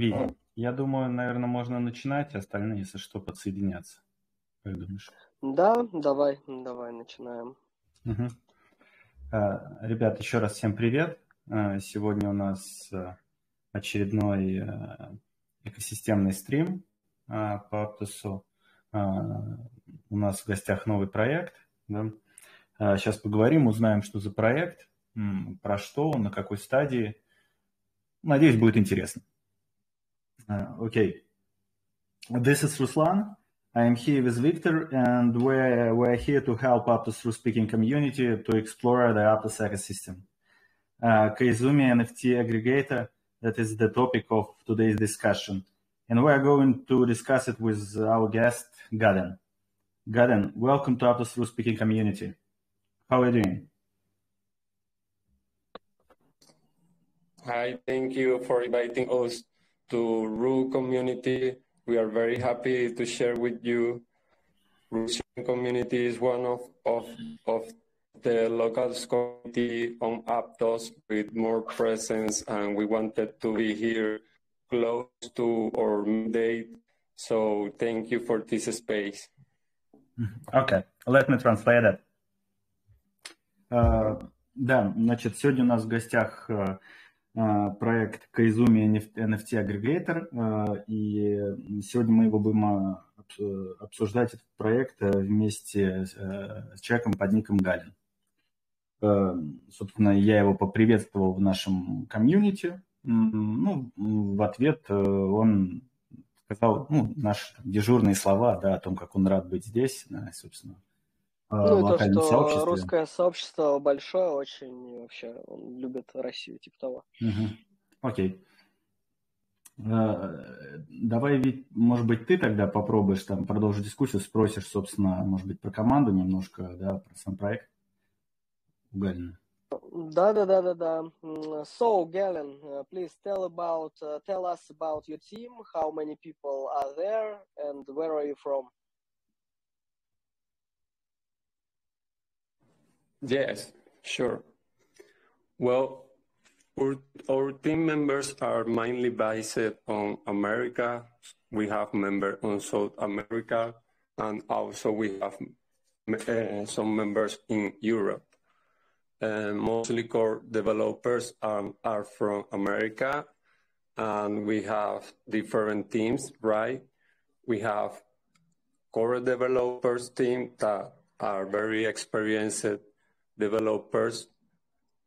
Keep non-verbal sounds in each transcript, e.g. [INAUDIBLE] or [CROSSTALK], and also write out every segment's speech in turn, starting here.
Ви, я думаю, наверное, можно начинать, остальные, если что, подсоединяться. Как думаешь? Да, давай, давай, начинаем. Угу. Ребят, еще раз всем привет. А, сегодня у нас а, очередной экосистемный стрим по Aptus. У нас в гостях новый проект. Да? Сейчас поговорим, узнаем, что за проект, про что он, на какой стадии. Надеюсь, будет интересно. Uh, okay. This is Ruslan. I am here with Victor, and we're, we're here to help Aptos RU-speaking community to explore the Aptos ecosystem. Uh, Kaizumi NFT aggregator, that is the topic of today's discussion. And we're going to discuss it with our guest, Galen. Galen, welcome to Aptos RU-speaking community. How are you doing? Hi, thank you for inviting us to RU community. We are very happy to share with you. Russian community is one of, of, of the local community on Aptos with more presence, and we wanted to be here close to our date. So thank you for this space. Mm-hmm. Okay, let me translate that. Uh, да, значит, сегодня у нас в гостях uh, проект Кайзуми NFT Aggregator, а, и сегодня мы его будем а, обсуждать этот проект вместе с человеком под ником Галин. Собственно, я его поприветствовал в нашем комьюнити. Ну, в ответ он сказал ну, наши дежурные слова да, о том, как он рад быть здесь, собственно, ну, то, что сообществе. русское сообщество большое очень, вообще, он любит Россию, типа того. Угу. Окей. Э, давай, ведь, может быть, ты тогда попробуешь там продолжить дискуссию, спросишь, собственно, может быть, про команду немножко, да, про сам проект у Галина. Да, да, да, да, да. So, Galen, please tell about, tell us about your team. How many people are there, and where are you from? Yes, sure. Well, our, our team members are mainly based on America. We have members on South America, and also we have uh, some members in Europe. Uh, mostly core developers um, are from America, and we have different teams, right? We have core developers team that are very experienced developers.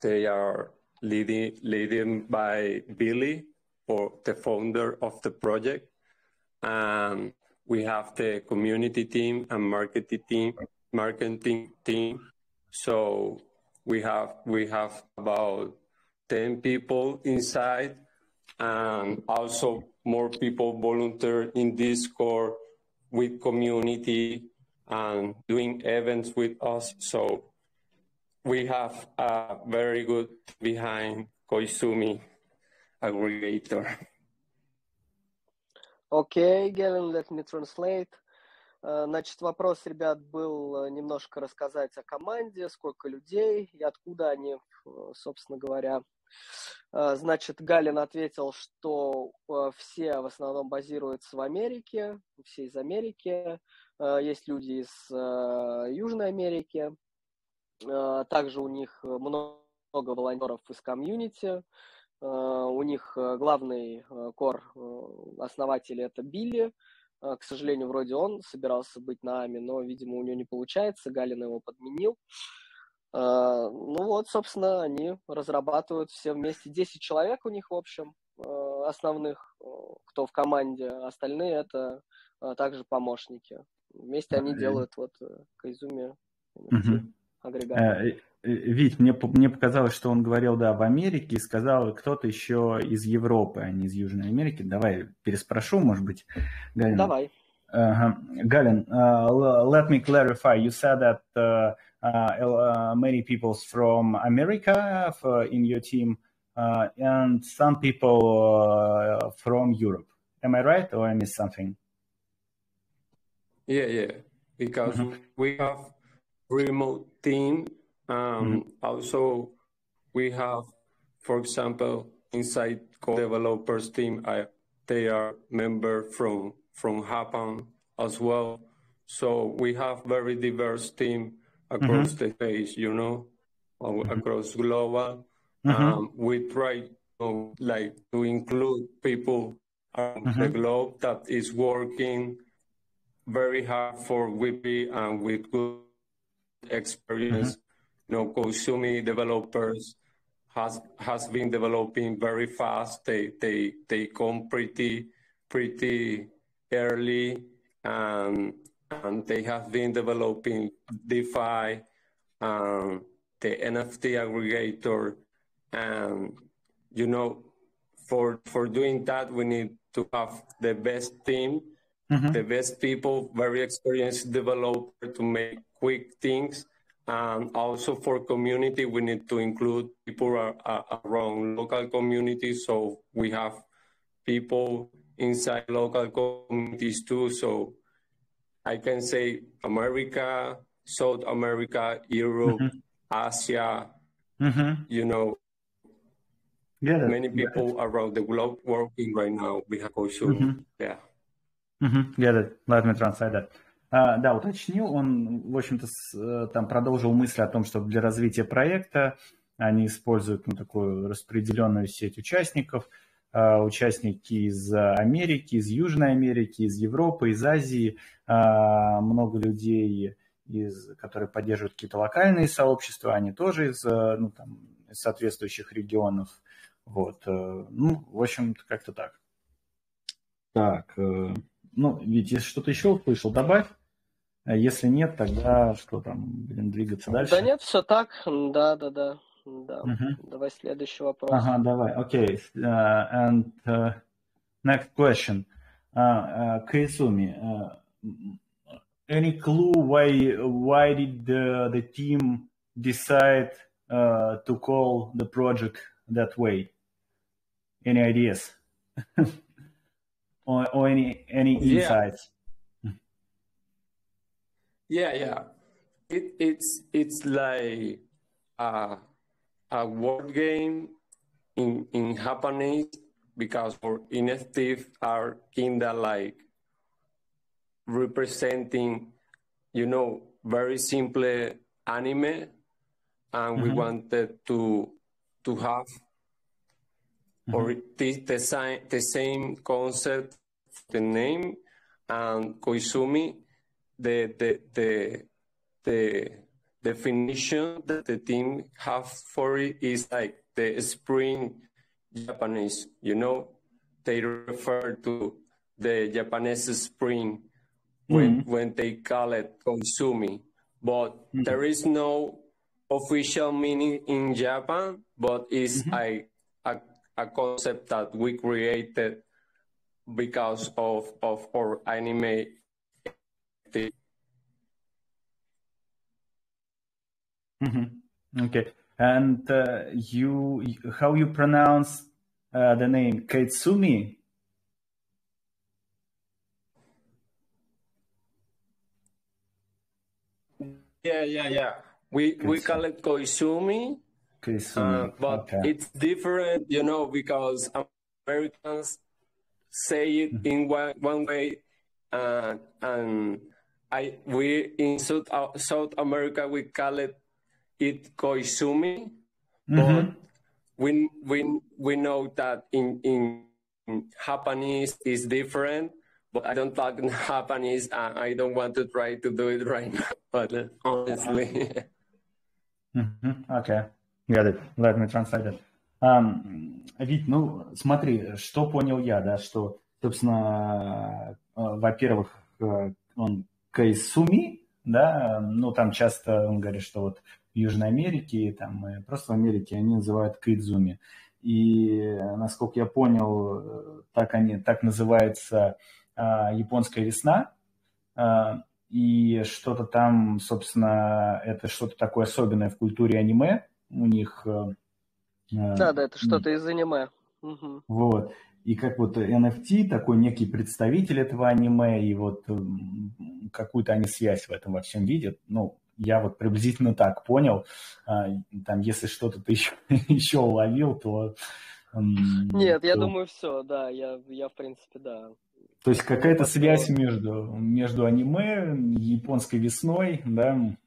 They are leading, leading by Billy, or the founder of the project. And we have the community team and marketing team, marketing team. So we have we have about 10 people inside and also more people volunteer in Discord with community and doing events with us. So we have a very good behind Koizumi aggregator. Окей, okay, Galen, let me translate. Э, значит, вопрос, ребят, был э, немножко рассказать о команде, сколько людей и откуда они, э, собственно говоря. Значит, Галин ответил, что все в основном базируются в Америке, все из Америки. Есть люди из Южной Америки, также у них э, много волонтеров из комьюнити. Э, у них главный кор основатель это Билли. К сожалению, вроде он собирался быть на АМИ, но, видимо, у него не получается. Галин его подменил. Ну вот, собственно, они разрабатывают все вместе. 10 человек у них, в общем, основных, кто в команде. Остальные это также помощники. Вместе они делают вот Кайзуми. Mm-hmm агрегатор. Э, э, Вить, мне, мне показалось, что он говорил, да, в Америке, и сказал кто-то еще из Европы, а не из Южной Америки. Давай переспрошу, может быть, Галин. Давай. Uh, Galen, uh, let me clarify. You said that uh, uh, many people from America in your team and some people from Europe. Am I right or I missed something? Yeah, yeah. Because mm-hmm. we have remote team. Um, mm-hmm. Also, we have, for example, inside co-developers team, I they are member from from Japan as well. So we have very diverse team across mm-hmm. the face, you know, mm-hmm. across global. Mm-hmm. Um, we try to like to include people around the mm-hmm. globe that is working very hard for WIPI and with good experience. Mm-hmm. You know, Koizumi developers has has been developing very fast. They they they come pretty pretty early and and they have been developing DeFi, um, the NFT aggregator, and you know, for for doing that we need to have the best team, mm-hmm. the best people, very experienced developer to make quick things and also for community, we need to include people around local communities. So we have people inside local communities too. So I can say America, South America, Europe, mm-hmm. Asia, mm-hmm. you know, yeah, many people yeah. around the globe working right now. We have also, mm-hmm. yeah. Mm-hmm. Get it. Let me translate that. А, да, уточнил, он, в общем-то, э, там продолжил мысль о том, что для развития проекта они используют ну, такую распределенную сеть участников, а, участники из Америки, из Южной Америки, из Европы, из Азии, а, много людей, из, которые поддерживают какие-то локальные сообщества, они тоже из, э, ну, там, из соответствующих регионов. Вот. Э, ну, в общем-то, как-то так. Так, ну, ведь если что-то еще услышал, добавь. А если нет, тогда что там, будем двигаться дальше? Да нет, все так, да, да, да. Да. Uh-huh. Давай следующий вопрос. Ага, давай. Okay. Uh, and uh, next question. Uh, uh, uh, any clue why why did the, the team decide uh, to call the project that way? Any ideas? [LAUGHS] or, or any any insights? [LAUGHS] Yeah, yeah. It, it's it's like a, a word game in in Japanese because for NFTs are kinda like representing, you know, very simple anime, and mm-hmm. we wanted to to have mm-hmm. or the, the, same, the same concept, the name, and Koizumi the the the the definition that the team have for it is like the spring Japanese. You know, they refer to the Japanese spring when mm-hmm. when they call it koizumi, but mm-hmm. there is no official meaning in Japan, but it's mm-hmm. a, a concept that we created because of of our anime Mm-hmm. Okay. And uh, you, how you pronounce uh, the name Kaitsumi? Yeah, yeah, yeah. We we call it Koizumi, Uh, but okay. it's different, you know, because Americans say it mm-hmm. in one, one way, uh, and I we in South uh, South America we call it it koizumi, mm-hmm. but we, we, we know that in, in Japanese is different, but I don't talk in Japanese. and I don't want to try to do it right now, [LAUGHS] but uh, honestly. mm-hmm. Okay, got it. Let me translate it. Um, Вить, ну смотри, что понял я, да, что, собственно, во-первых, он Кайсуми, да, ну там часто он говорит, что вот в Южной Америке, там, и просто в Америке они называют кайдзуми. И, насколько я понял, так, они, так называется а, японская весна. А, и что-то там, собственно, это что-то такое особенное в культуре аниме. У них... А, да, да, это что-то из аниме. Угу. Вот. И как вот NFT, такой некий представитель этого аниме, и вот какую-то они связь в этом во всем видят. Ну, я вот приблизительно так понял. А, там, если что-то ты [LAUGHS] еще, еще уловил, то Нет, я думаю, все, да, я, я в принципе, да. То есть какая-то связь между, между аниме, японской весной, да,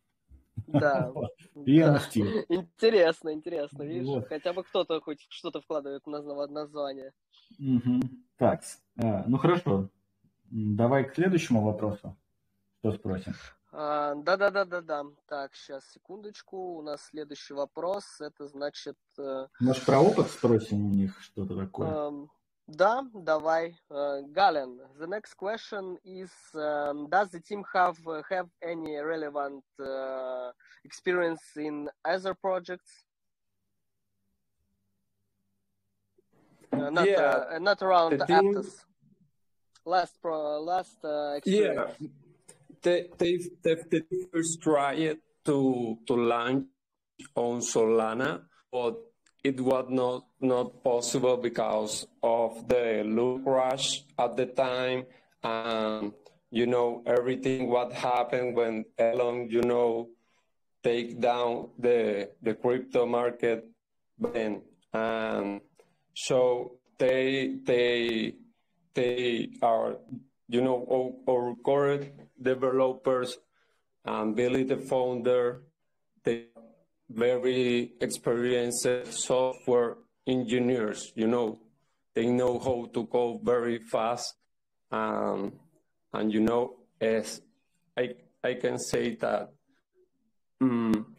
да. [LAUGHS] И NFT. Интересно, интересно. Видишь, вот. хотя бы кто-то хоть что-то вкладывает в название. Угу. Так, а, ну хорошо. Давай к следующему вопросу. Что спросим? А, да-да-да-да-да. Так, сейчас, секундочку. У нас следующий вопрос. Это значит... Э, Может, про опыт спросим у них что-то такое? Да, давай, э, uh, Galen. The next question is: um, Does the team have э, have any relevant uh, experience in other projects? Uh, not yeah, not around the team... Aptos. Last pro, last experience. Yeah, they they've, they've, they first tried to to launch on Solana, but it was not not possible because of the Luna crash at the time. And you know everything what happened when Elon you know take down the the crypto market then and so they they they are you know our, our current developers and Billy the founder. They very experienced software engineers. You know, they know how to code very fast. Um, and you know, as I I can say that um,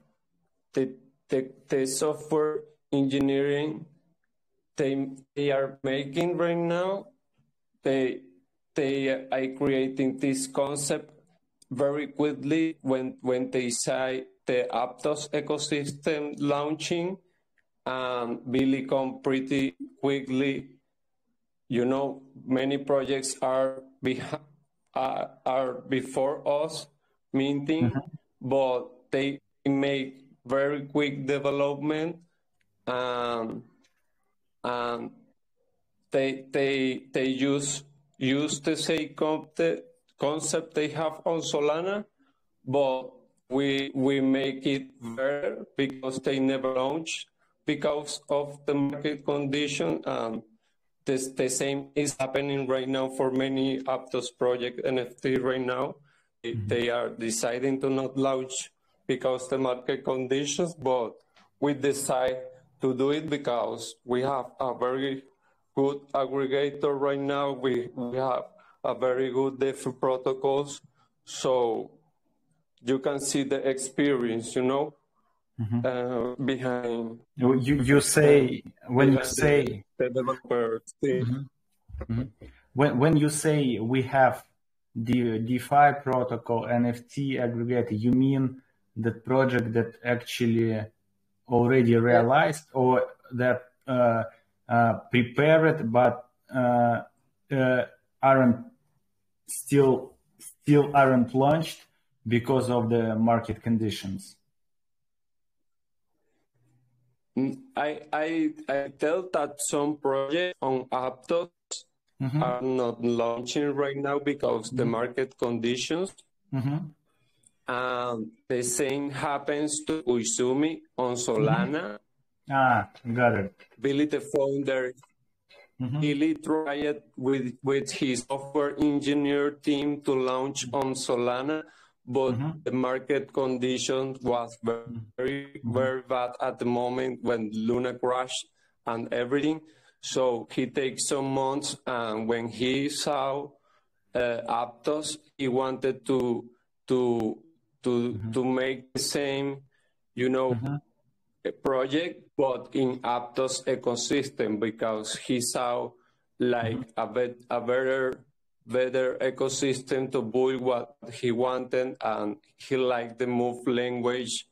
the, the the software engineering they they are making right now, they they are creating this concept very quickly when when they say the Aptos ecosystem launching and Billy come pretty quickly. You know, many projects are behind, uh, are before us minting, mm-hmm. but they make very quick development and and they they they use use the same concept they have on Solana, but we we make it better because they never launch because of the market condition. Um, this, the same is happening right now for many Aptos project NFT right now. Mm-hmm. They are deciding to not launch because the market conditions, but we decide to do it because we have a very good aggregator right now. We, we have a very good DeFi protocols. So you can see the experience, you know, mm-hmm. uh, behind. You you say when you say the developer mm-hmm. mm-hmm. when when you say we have the DeFi protocol NFT aggregator, you mean the project that actually already realized or that uh, uh, prepared but uh, uh aren't still still aren't launched because of the market conditions? Mm, I I I tell that some projects on Aptos mm-hmm. are not launching right now because mm-hmm. the market conditions. Mm-hmm. Um, the same happens to Koizumi on Solana. Mm-hmm. Ah, got it. Billy, the founder, mm-hmm. Billy tried with with his software engineer team to launch on Solana, but mm-hmm. the market conditions was very mm-hmm. very bad at the moment when Luna crashed and everything. So he takes some months, and when he saw uh, Aptos, he wanted to to to mm-hmm. to make the same, you know, mm-hmm. project, but in Aptos ecosystem because he saw like mm-hmm. a, bet, a better better ecosystem to build what he wanted and he liked the move language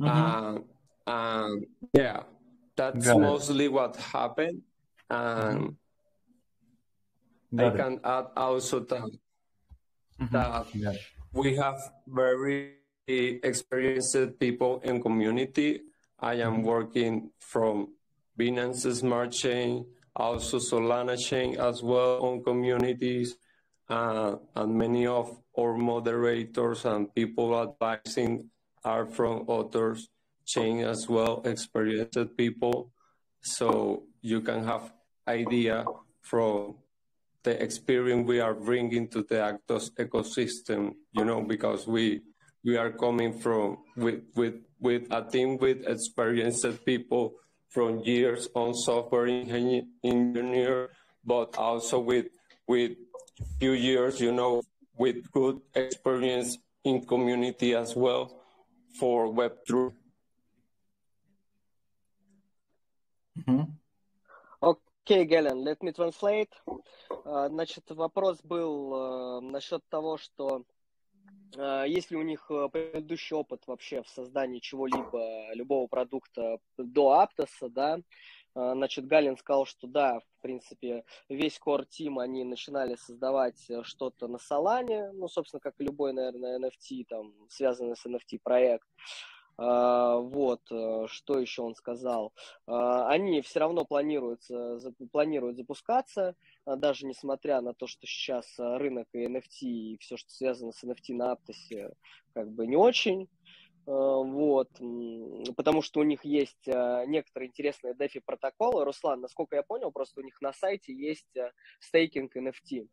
mm-hmm. and yeah that's Got mostly it. what happened and mm-hmm. i can add also that, mm-hmm. that we have very experienced people in community i am mm-hmm. working from binance smart chain also solana chain as well on communities uh, and many of our moderators and people advising are from others chain as well, experienced people. so you can have idea from the experience we are bringing to the Aptos ecosystem, you know, because we we are coming from with with with a team with experienced people from years on software engineer, but also with with few years, you know, with good experience in community as well for Web3. Mm-hmm. Окей, okay, Гелен, let me translate. Uh, значит, вопрос был uh, насчет того, что uh, есть ли у них предыдущий опыт вообще в создании чего-либо, любого продукта до Аптоса, да, Значит, Галин сказал, что да, в принципе, весь core team они начинали создавать что-то на Солане, ну, собственно, как и любой, наверное, NFT, там, связанный с NFT проект. Uh, вот, uh, что еще он сказал. Uh, они все равно планируются, планируют запускаться, даже несмотря на то, что сейчас рынок и NFT и все, что связано с NFT на Аптосе, как бы не очень. Вот, потому что у них есть некоторые интересные DeFi протоколы. Руслан, насколько я понял, просто у них на сайте есть стейкинг NFT.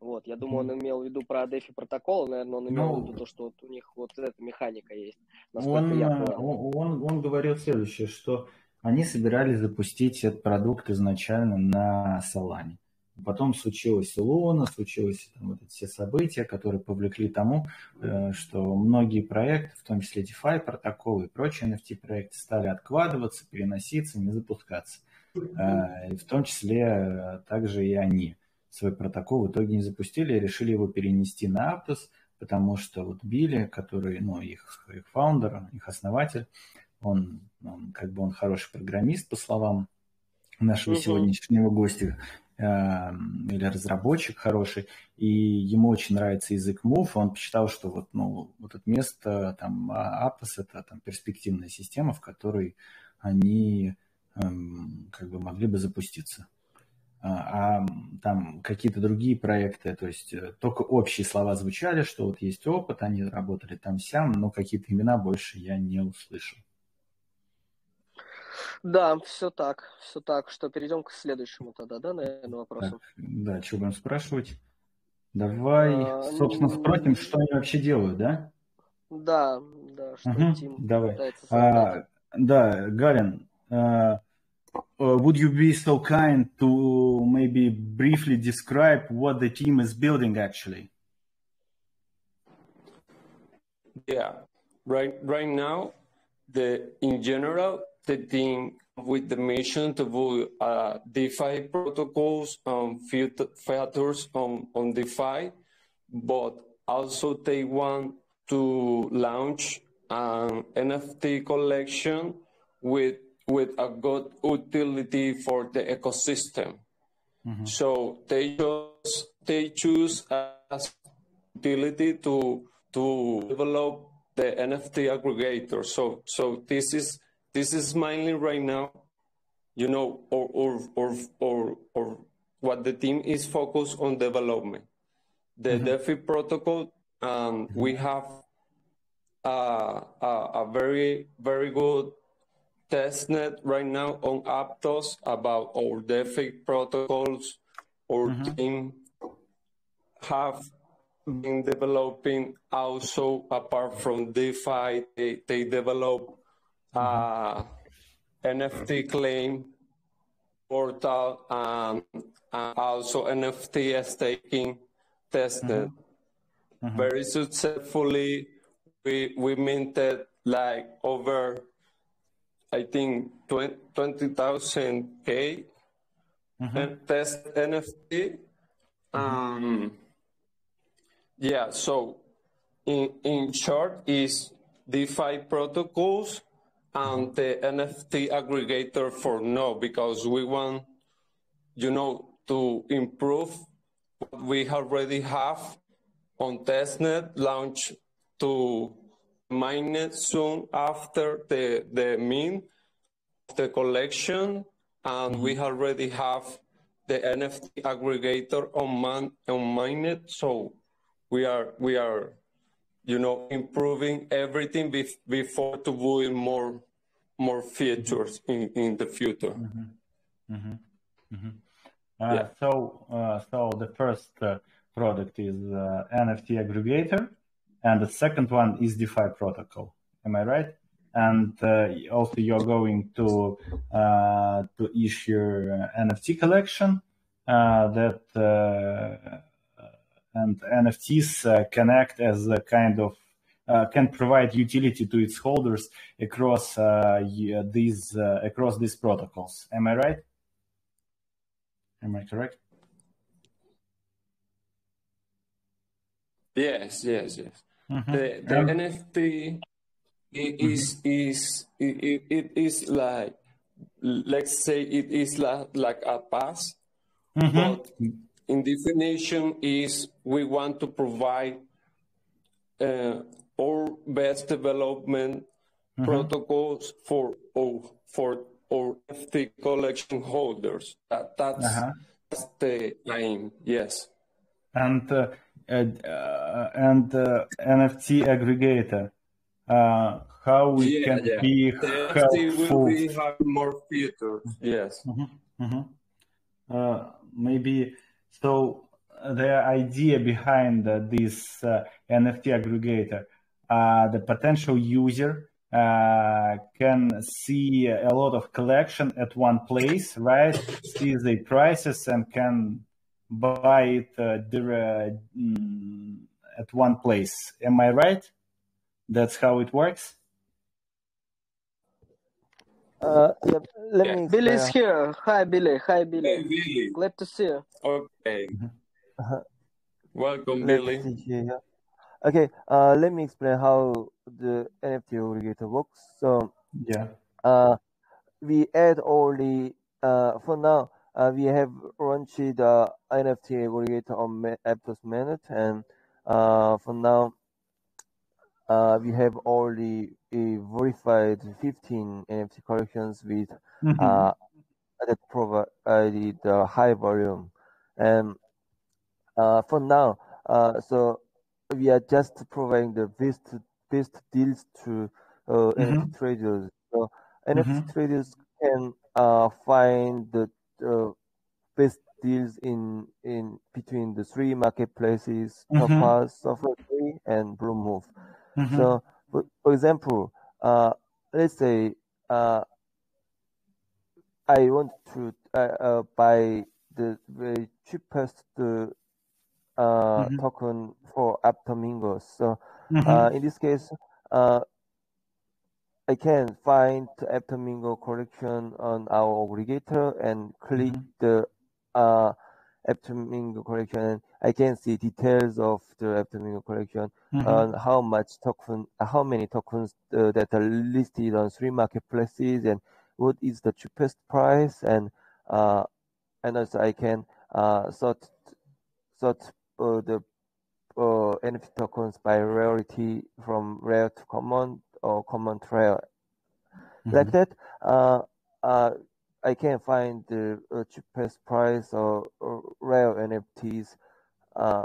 Вот, я думаю, он имел в виду про DeFi протокол, наверное, он имел ну, в виду то, что вот у них вот эта механика есть. Он, я понял. он, он говорил следующее, что они собирались запустить этот продукт изначально на Solana. Потом случилось Луна, случилось там, вот эти все события, которые повлекли тому, э, что многие проекты, в том числе DeFi протоколы и прочие NFT проекты, стали откладываться, переноситься, не запускаться. Э, и в том числе э, также и они свой протокол в итоге не запустили и решили его перенести на Aptos, потому что вот Билли, который, ну, их, их фаундер, их основатель, он, он как бы он хороший программист, по словам нашего uh-huh. сегодняшнего гостя, или разработчик хороший, и ему очень нравится язык Move, он посчитал, что вот, ну, вот это место, там, Aptos – это там перспективная система, в которой они эм, как бы могли бы запуститься. А, а там какие-то другие проекты, то есть э, только общие слова звучали, что вот есть опыт, они работали там сям, но какие-то имена больше я не услышал. Да, все так, все так. Что перейдем к следующему тогда, да, наверное, вопросу. Так, да, что будем спрашивать? Давай, а, собственно, ну, спросим, что они вообще делают, да? Да, да, что угу, Тим давай. А, да, Галин, а, Uh, would you be so kind to maybe briefly describe what the team is building actually? Yeah, right. Right now, the in general, the team with the mission to build uh, DeFi protocols and features on on DeFi, but also they want to launch an NFT collection with with a good utility for the ecosystem. Mm-hmm. So they choose they choose as utility to to develop the NFT aggregator. So so this is this is mainly right now, you know, or or or or, or what the team is focused on development. The mm-hmm. DeFi protocol, um, mm-hmm. we have a, a very very good testnet right now on Aptos about our DeFi protocols. Our mm-hmm. team have been developing also apart from DeFi, they, they develop uh, NFT claim portal um, and also NFT staking tested mm-hmm. Mm-hmm. very successfully. We we minted like over I think 20,000 K mm-hmm. test NFT. Um, yeah, so in, in short is DeFi protocols and the NFT aggregator for no, because we want, you know, to improve what we already have on testnet, launch to mainnet soon after the, the mint of the collection, and we mm-hmm. already have the NFT aggregator on, man, on mainnet. So we are we are, you know, improving everything bef- before to build more more features in, in the future. Mm-hmm. Mm-hmm. Mm-hmm. Uh, yeah. So, uh, so the first uh, product is uh, NFT aggregator, and the second one is DeFi protocol. Am I right? And uh, also, you're going to uh, to issue NFT collection that and NFTs can act as a kind of uh, can provide utility to its holders across uh, these uh, across these protocols. Am I right? Am I correct? Yes, yes, yes. Mm-hmm. The, the NFT is mm-hmm. is it, it is like let's say it is like, like a pass, mm-hmm. but in definition is we want to provide uh, our best development mm-hmm. protocols for for our NFT collection holders. That, that's, uh-huh. that's the aim. Yes. And uh, uh, and uh, NFT aggregator. Uh, how we yeah, can yeah. be the helpful. will be have more features. Yes. Mm-hmm. Mm-hmm. Uh, maybe so. The idea behind this NFT aggregator uh, the potential user uh, can see a lot of collection at one place, right? See the prices and can buy it uh, mm, at one place. Am I right? That's how it works. Uh, yeah, let yeah. me. Billy's here. Hi, Billy. Hi, Billy. Hey, Billy. Glad to see you. Okay. Uh-huh. Welcome, Let's Billy. see here. Okay, uh, let me explain how the NFT aggregator works. So, yeah, uh, we add only uh, for now. Uh, we have launched the NFT aggregator on Aptos Mainnet, and uh, for now, we have already verified 15 NFT collections with mm-hmm. uh, that provided the high volume. And uh, for now, uh, so we are just providing the best best deals to uh, mm-hmm. NFT traders. So NFT mm-hmm. traders can uh, find the uh, best deals in in between the three marketplaces: mm-hmm. Topaz, Souffl3 and BlueMove. Mm-hmm. So, for, for example, uh, let's say uh, I want to uh, uh, buy the very cheapest uh, mm-hmm. token for Aptomingo. So mm-hmm. uh, in this case, uh, I can find Aptomingo collection on our aggregator and click mm-hmm. the Aptomingo collection. I can see details of the Aptomingo collection mm-hmm. on how much token, how many tokens uh, that are listed on three marketplaces, and what is the cheapest price, and uh, and also I can uh, sort sort uh, the uh, NFT tokens by rarity from rare to common or common to rare. Mm-hmm. Like that, uh, uh, I can find the uh, cheapest price or, or rare NFTs uh,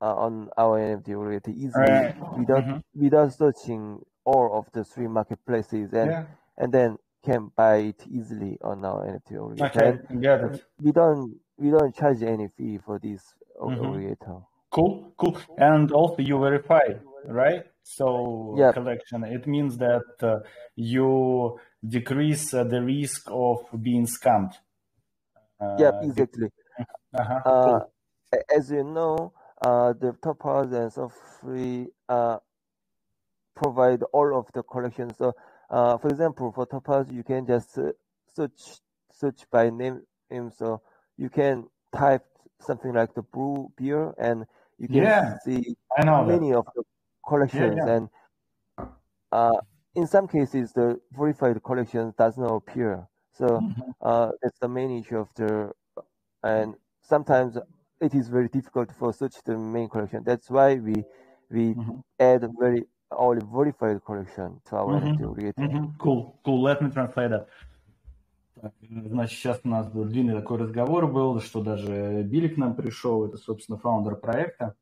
uh, on our NFT already easily right. without mm-hmm. without searching all of the three marketplaces and yeah. and then can buy it easily on our NFT already. Okay, got it. We don't we don't charge any fee for this mm-hmm. Cool, cool. And also you verify, right? So yeah. collection. It means that uh, you decrease uh, the risk of being scammed. Uh, yeah, exactly. [LAUGHS] Uh-huh. Uh, cool. As you know, uh, the Topaz and Souffl3 uh, provide all of the collections. So, uh, for example, for Topaz, you can just search search by name. So you can type something like the Bruh Bear, and you can yeah, see many that. of the collections. Yeah, yeah. And uh, in some cases, the verified collection does not appear. So mm-hmm. uh, that's the main issue of the, and sometimes it is very difficult for search the main collection. That's why we we mm-hmm. add very only verified collection to our mm-hmm. Mm-hmm. Cool, cool. Let me translate that. Значит, сейчас у нас длинный такой разговор был, что даже Билли к нам пришел, это, собственно, фаундер проекта.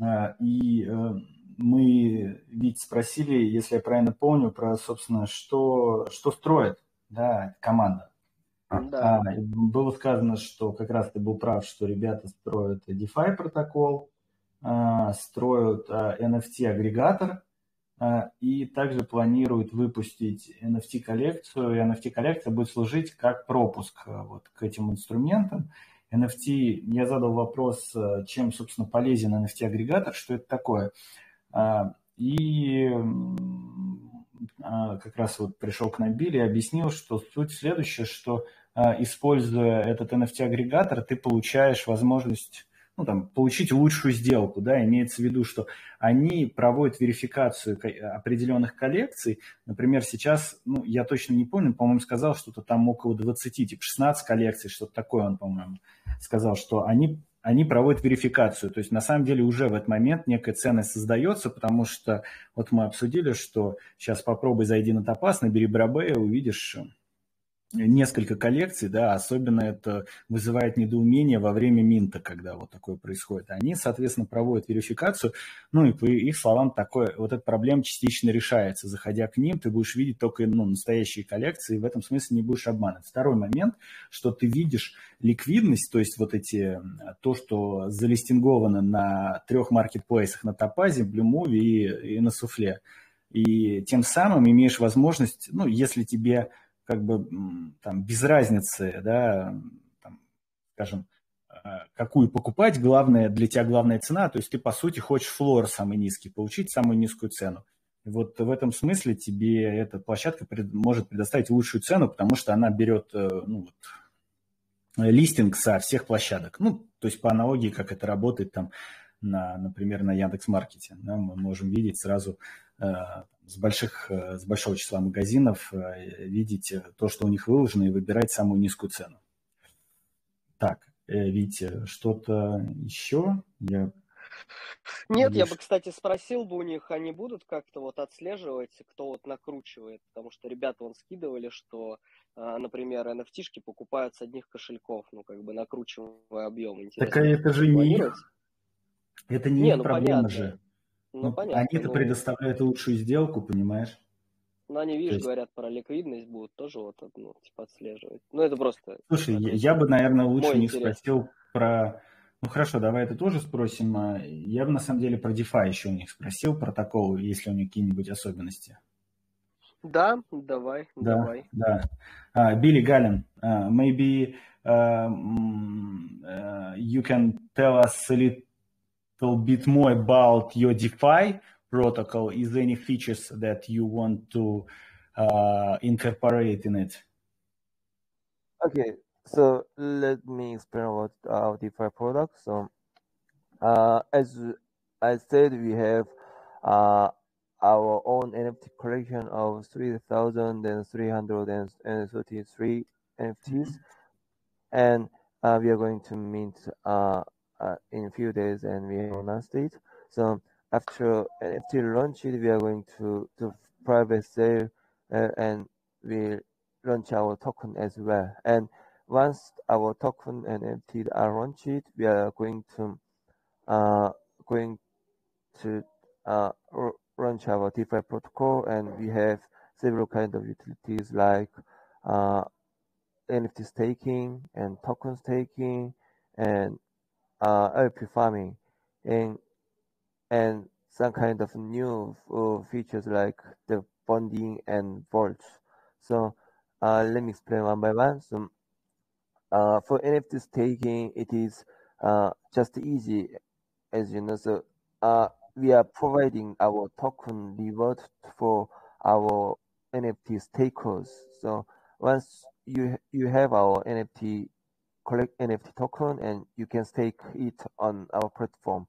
Э, и э, мы ведь спросили, если я правильно помню, про, собственно, что, что строит да, команда. Да. А, было сказано, что как раз ты был прав, что ребята строят DeFi протокол, а, строят а, NFT-агрегатор, а, и также планируют выпустить NFT-коллекцию, и NFT-коллекция будет служить как пропуск а, вот к этим инструментам. NFT, я задал вопрос, а, чем, собственно, полезен NFT-агрегатор, что это такое. И как раз вот пришел к Набиле и объяснил, что суть следующая, что используя этот NFT-агрегатор, ты получаешь возможность ну, там, получить лучшую сделку, да, имеется в виду, что они проводят верификацию определенных коллекций, например, сейчас, ну, я точно не помню, по-моему, сказал что-то там около 20, типа 16 коллекций, что-то такое он, по-моему, сказал, что они они проводят верификацию. То есть на самом деле уже в этот момент некая ценность создается, потому что вот мы обсудили, что сейчас попробуй зайди на Топас, набери Брабея, увидишь несколько коллекций, да, особенно это вызывает недоумение во время минта, когда вот такое происходит. Они, соответственно, проводят верификацию, ну и по их словам, такое, вот эта проблема частично решается. Заходя к ним, ты будешь видеть только ну, настоящие коллекции, и в этом смысле не будешь обманывать. Второй момент, что ты видишь ликвидность, то есть вот эти, то, что залистинговано на трех маркетплейсах, на Топазе, Blue и, и на Суфле. И тем самым имеешь возможность, ну, если тебе как бы там без разницы, да, там, скажем, а, какую покупать, главное, для тебя главная цена, то есть ты, по сути, хочешь флор самый низкий, получить самую низкую цену. И вот в этом смысле тебе эта площадка пред, может предоставить лучшую цену, потому что она берет э, ну, вот, листинг со всех площадок. Ну, то есть по аналогии, как это работает там, на, например, на Яндекс.Маркете. Да, мы можем видеть сразу э, с, больших, э, с большого числа магазинов э, видеть то, что у них выложено, и выбирать самую низкую цену. Так, Витя, что-то еще? Я нет, Лишь... я бы, кстати, спросил бы у них, они будут как-то вот отслеживать, кто вот накручивает, потому что ребята вон скидывали, что, например, NFT-шки покупают с одних кошельков, ну, как бы накручивая объем. Интересно, так это же не их. Это не, не их ну, проблема понятно. же. Ну, ну, понятно. Они-то ну... предоставляют лучшую сделку, понимаешь? Ну, они, видишь, есть... говорят про ликвидность, будут тоже вот, ну, типа, отслеживать. Ну, это просто... Слушай, я, я бы, наверное, лучше них спросил про... Ну, хорошо, давай это тоже спросим. А я бы, на самом деле, про DeFi еще у них спросил, протокол, если у них какие-нибудь особенности. Да, давай, да, давай. Да, uh, Billy Gallen, uh, maybe uh, you can tell us a little little bit more about your DeFi protocol? Is there any features that you want to uh, incorporate in it? Okay, so let me explain about our DeFi product. So, uh, as I said, we have uh, our own NFT collection of 3,333 NFTs, and uh, we are going to mint uh, uh, in a few days and we announced it. So after NFT launch it, we are going to do private sale uh, and we launch our token as well. And once our token and NFT are launched, we are going to uh, going to uh, launch our DeFi protocol, and we have several kind of utilities like uh, NFT staking and token staking and uh, LP farming and and some kind of new features like the bonding and vaults. So uh, let me explain one by one. So uh, for NFT staking, it is uh, just easy, as you know. So uh, we are providing our token reward for our NFT stakers. So once you you have our NFT collect NFT token and you can stake it on our platform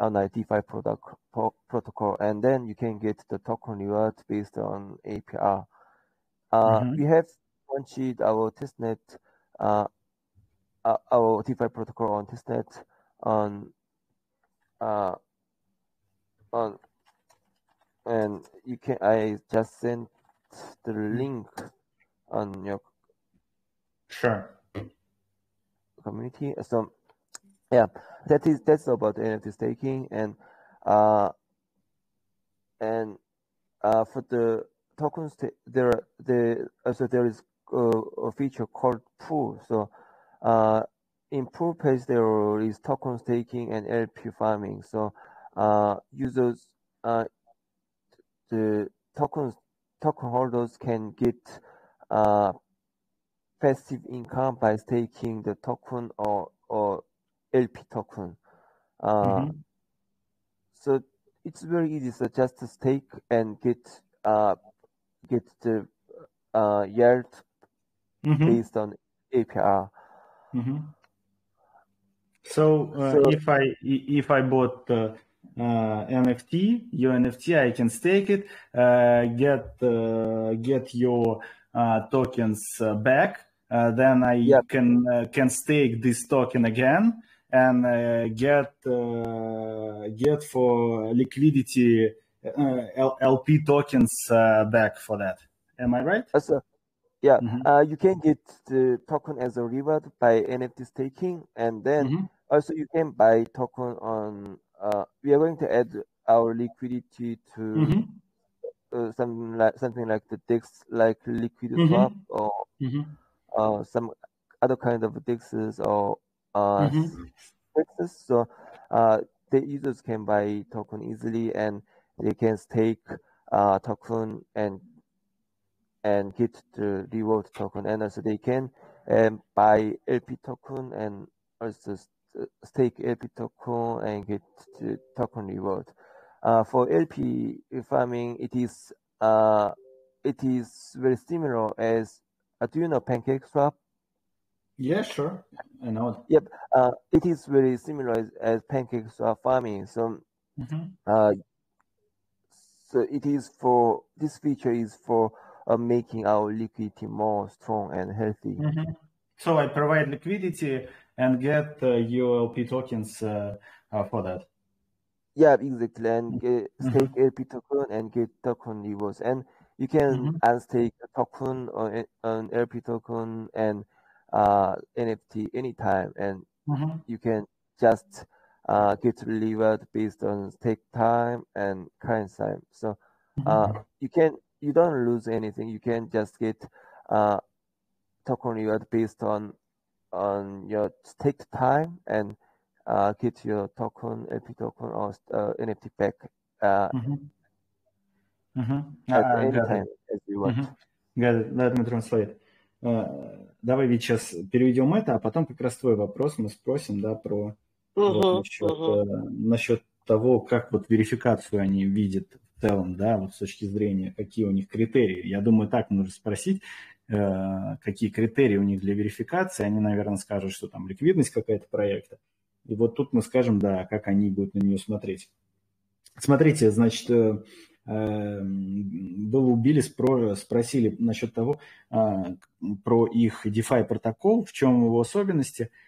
on a DeFi product pro protocol, and then you can get the token reward based on APR. Uh, mm -hmm. We have launched our testnet, uh, uh, our DeFi protocol on testnet on uh, on, and you can. I just sent the link on your. Sure community. So yeah, that is that's about NFT staking and uh, and uh, for the tokens, there the also there is a feature called pool. So uh, in pool page there is token staking and LP farming. So uh, users, uh, the tokens token holders can get uh, passive income by staking the token or or LP token. Uh, mm-hmm. So it's very easy. So just to stake and get uh, get the uh, yield mm-hmm. based on APR. Mm-hmm. So, uh, so, if I if I bought uh, uh, NFT, your NFT, I can stake it, uh, get uh, get your uh, tokens back. Then I yep. can can stake this token again and get get for liquidity LP tokens back for that. Am I right? So, yeah, mm-hmm. uh, you can get the token as a reward by NFT staking, and then mm-hmm. also you can buy token on. Uh, we are going to add our liquidity to mm-hmm. uh, something like something like the DEX, like Liquid mm-hmm. Swap or mm-hmm. Uh, some other kind of DEXs or uh, mm-hmm. DEXs. So uh, the users can buy token easily, and they can stake uh, token and and get the reward token and also they can um, buy LP token and also stake LP token and get the token reward. Uh, for LP farming, it is uh, it is very similar as uh, do you know Pancake Swap? Yeah, sure, I know. Yep, uh, it is very similar as, as Pancake Swap farming. So, mm-hmm. uh, so it is for this feature is for uh, making our liquidity more strong and healthy. Mm-hmm. So I provide liquidity and get uh, ULP tokens uh, uh, for that. Yeah, exactly. And get, mm-hmm. stake LP token and get token rewards. And you can mm-hmm. unstake a token or an LP token and uh, NFT anytime. And mm-hmm. you can just uh, get reward based on stake time and current time. So uh, mm-hmm. you can you don't lose anything. You can just get uh, token reward based on on your stake time and uh, get your token, LP token or uh, NFT back uh, mm-hmm. Mm-hmm. at uh, any time as you want. Mm-hmm. Got it. Let me translate. Uh, давай ведь сейчас переведем это, а потом как раз твой вопрос мы спросим, да, про uh-huh, вот, насчет, uh-huh. э, насчет того, как вот верификацию они видят целом, да, вот с точки зрения, какие у них критерии. Я думаю, так нужно спросить, э, какие критерии у них для верификации. Они, наверное, скажут, что там ликвидность какая-то проекта. И вот тут мы скажем, да, как они будут на нее смотреть. Смотрите, значит, э было убили, спро, спросили насчет того, э, про их DeFi протокол, в чем его особенности –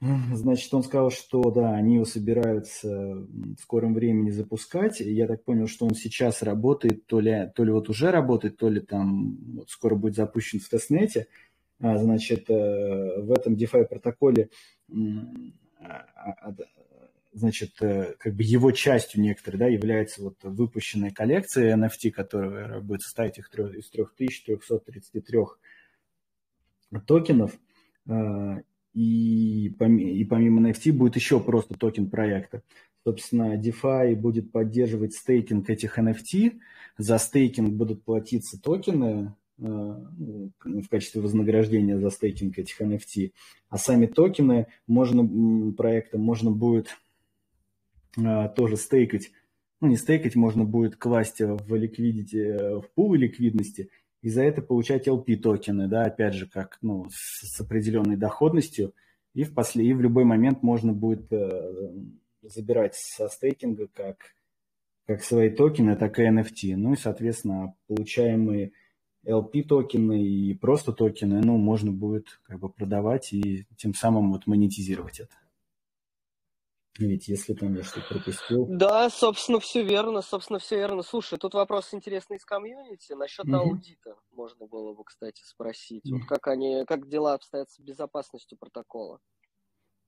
Значит, он сказал, что да, они его собираются в скором времени запускать. Я так понял, что он сейчас работает, то ли, то ли вот уже работает, то ли там вот скоро будет запущен в тестнете. А, значит, э, в этом DeFi протоколе а, а, значит, э, как бы его частью некоторой, да, является вот выпущенная коллекция NFT, которая будет состоять их из 3333 токенов и, и помимо NFT будет еще просто токен проекта. Собственно, DeFi будет поддерживать стейкинг этих NFT. За стейкинг будут платиться токены э, ну, в качестве вознаграждения за стейкинг этих NFT. А сами токены можно, проекта можно будет э, тоже стейкать. Ну, не стейкать, можно будет класть в ликвидите, в пул ликвидности и за это получать LP токены, да, опять же, как, ну, с, с определенной доходностью, и в, после, и в любой момент можно будет э, забирать со стейкинга как, как свои токены, так и NFT. Ну и, соответственно, получаемые LP токены и просто токены, ну, можно будет как бы продавать и тем самым вот монетизировать это. Ведь если там я что-то пропустил. Да, собственно, все верно, собственно, все верно. Слушай, тут вопрос интересный из комьюнити. Насчет угу. аудита можно было бы, кстати, спросить. Угу. Вот как они, как дела обстоят с безопасностью протокола.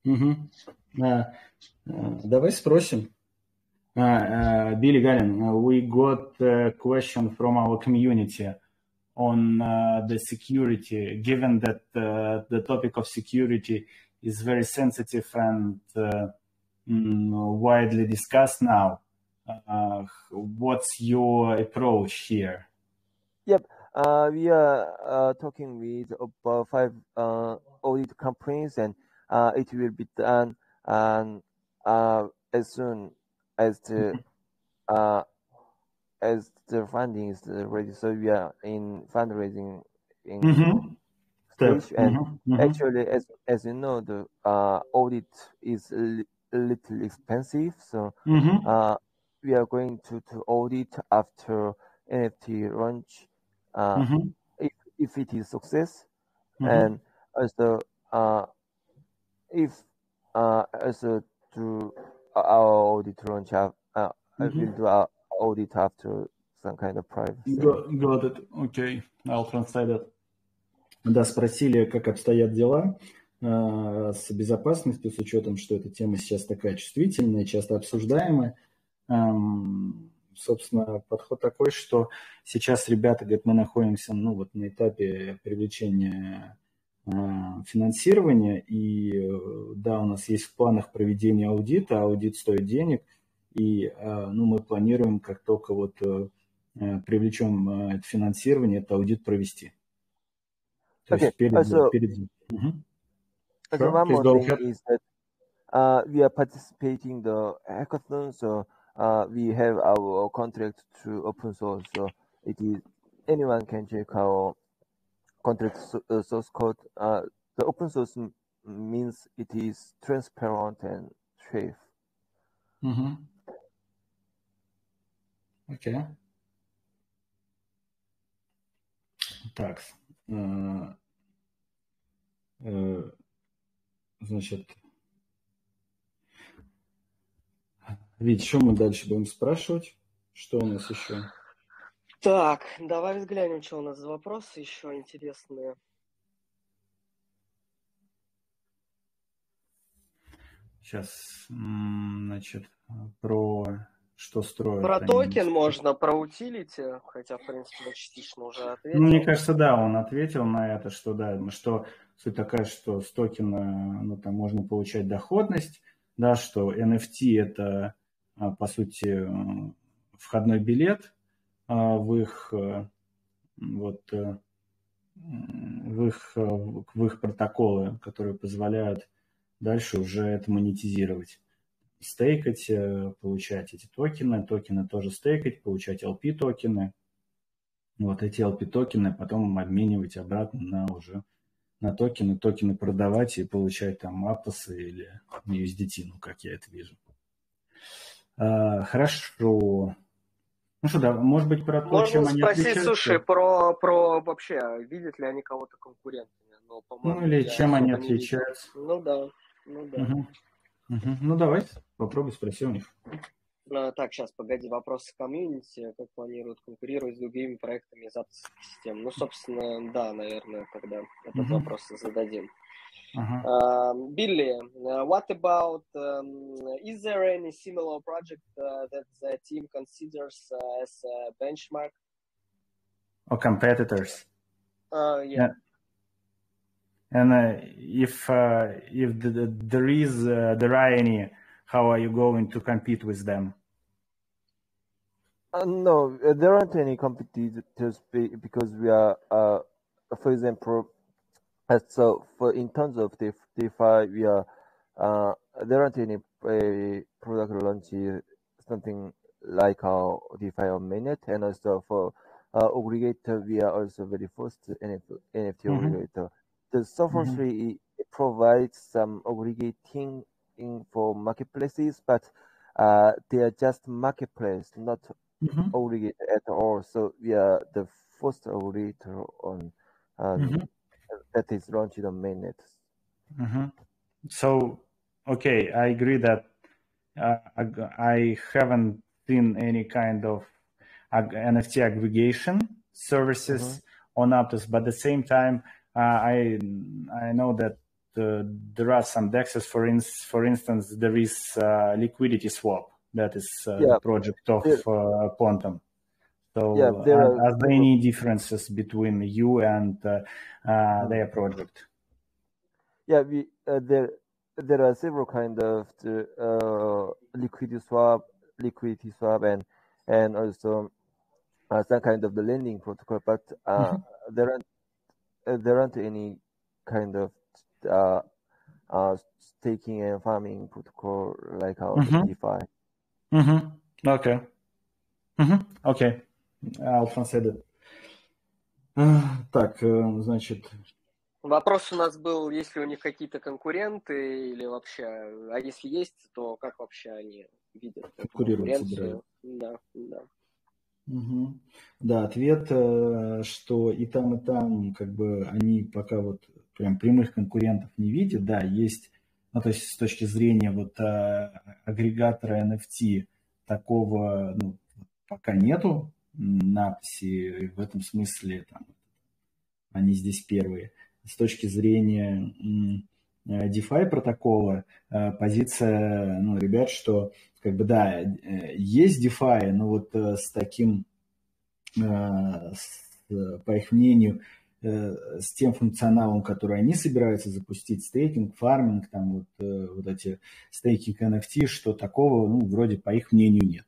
Угу. А, давай спросим. uh, Billy Gallin, uh, we got a question from our community on uh, the security, given that uh, the topic of security is very sensitive and uh, widely discussed now. Uh, what's your approach here? Yep, uh, we are uh, talking with about five audit companies, and it will be done and as soon as the mm-hmm. as the funding is ready. So we are in fundraising in mm-hmm. stage, and mm-hmm. mm-hmm. actually, as as you know, the uh, audit is little expensive. So mm-hmm. uh, we are going to, to audit after NFT launch. Uh, mm-hmm. if if it is success, and also uh, if uh, also to our audit launch, uh, uh, mm-hmm. will do our audit after some kind of privacy. Got, got it. Okay, I'll translate it. Да, спросили, как обстоят дела э, с безопасностью, с учетом, что эта тема сейчас такая чувствительная, часто обсуждаемая. Собственно, подход такой, что сейчас ребята говорят, мы находимся ну, вот на этапе привлечения э, финансирования, и э, да, у нас есть в планах проведения аудита, аудит стоит денег, и э, ну, мы планируем, как только вот э, э привлечем это финансирование, этот аудит провести. То okay. есть перед, also, перед... Угу. So sure, one more thing ahead. is that uh, we are participating the hackathon, so uh, we have our contract to open source. So it is anyone can check our contract uh, source code. Uh, the open source means it is transparent and safe. Mm-hmm. Okay. Так, э, э, значит, Вить, что мы дальше будем спрашивать? Что у нас еще? Так, давай взглянем, что у нас за вопросы еще интересные. Сейчас, значит, про что строят. Про токен они. можно, про утилити, хотя, в принципе, частично уже ответил. Ну, мне кажется, да, он ответил на это, что да, что суть такая, что с токена ну, там можно получать доходность, да, что NFT это, а, по сути, входной билет а, в их вот в их, в их протоколы, которые позволяют дальше уже это монетизировать стейкать, э, получать эти токены, токены тоже стейкать, получать LP токены. Вот эти LP токены потом обменивать обратно на уже на токены, токены продавать и получать там апосы или USDT, ну как я это вижу. А, хорошо. Ну что, да, может быть, про то, Можно чем они спросить, отличаются? слушай, про, про вообще, видят ли они кого-то конкурентами? Ну, ну или чем они отличаются? Ну да, ну да. Угу. Угу. Ну давай, попробуй спроси у них. А, так, сейчас, погоди, вопросы комьюнити, как планируют конкурировать с другими проектами авторских систем? Ну, собственно, да, наверное, тогда этот uh-huh. вопрос зададим. Uh-huh. Uh, Billy, uh, what about, um, is there any similar project uh, that the team considers as a benchmark? Or competitors? Uh, yeah. yeah. And if uh, if the, the, there is uh, there are any, how are you going to compete with them? Uh, no, uh, there aren't any competitors because we are, uh, for example, so for in terms of DeFi, we are there aren't any product launch something like our DeFi on mainnet, and also for aggregator, we are also very first NFT, NFT mm-hmm. aggregator the software mm-hmm. tree provides some aggregating for marketplaces, but uh, they are just marketplace, not mm-hmm. aggregate at all. So we are the first aggregator on um, mm-hmm. that is launched on mainnet. Mm-hmm. So, okay, I agree that uh, I haven't seen any kind of NFT aggregation services mm-hmm. on Aptos, but at the same time, uh, I I know that uh, there are some dexes. For in, for instance, there is uh, liquidity swap That is uh, yeah. project of uh, Pontem. So, yeah, there are, are, there any differences between you and uh, uh, their project? Yeah, we uh, there there are several kind of the, uh, liquidity swap, liquidity swap, and and also uh, some kind of the lending protocol, but uh, mm-hmm. there aren't uh, there aren't any kind of uh, uh, staking and farming protocol like our mm-hmm. DeFi. Mm-hmm. Okay. Mm-hmm. Okay. I'll translate it. Так, значит, Вопрос у нас был, есть ли у них какие-то конкуренты или вообще, а если есть, то как вообще они видят конкуренцию? Да, да. Угу. Да, ответ, э, что и там, и там, как бы они пока вот прям прямых конкурентов не видят. Да, есть, ну, то есть с точки зрения вот а, агрегатора NFT такого, ну, пока нету надписи, в этом смысле там, они здесь первые с точки зрения DeFi протокола э, позиция ну, ребят, что как бы да, э, есть DeFi, но вот э, с таким, по их мнению, с тем функционалом, который они собираются запустить, стейкинг, фарминг, там вот, вот эти стейкинг NFT, что такого, ну, вроде по их мнению нет.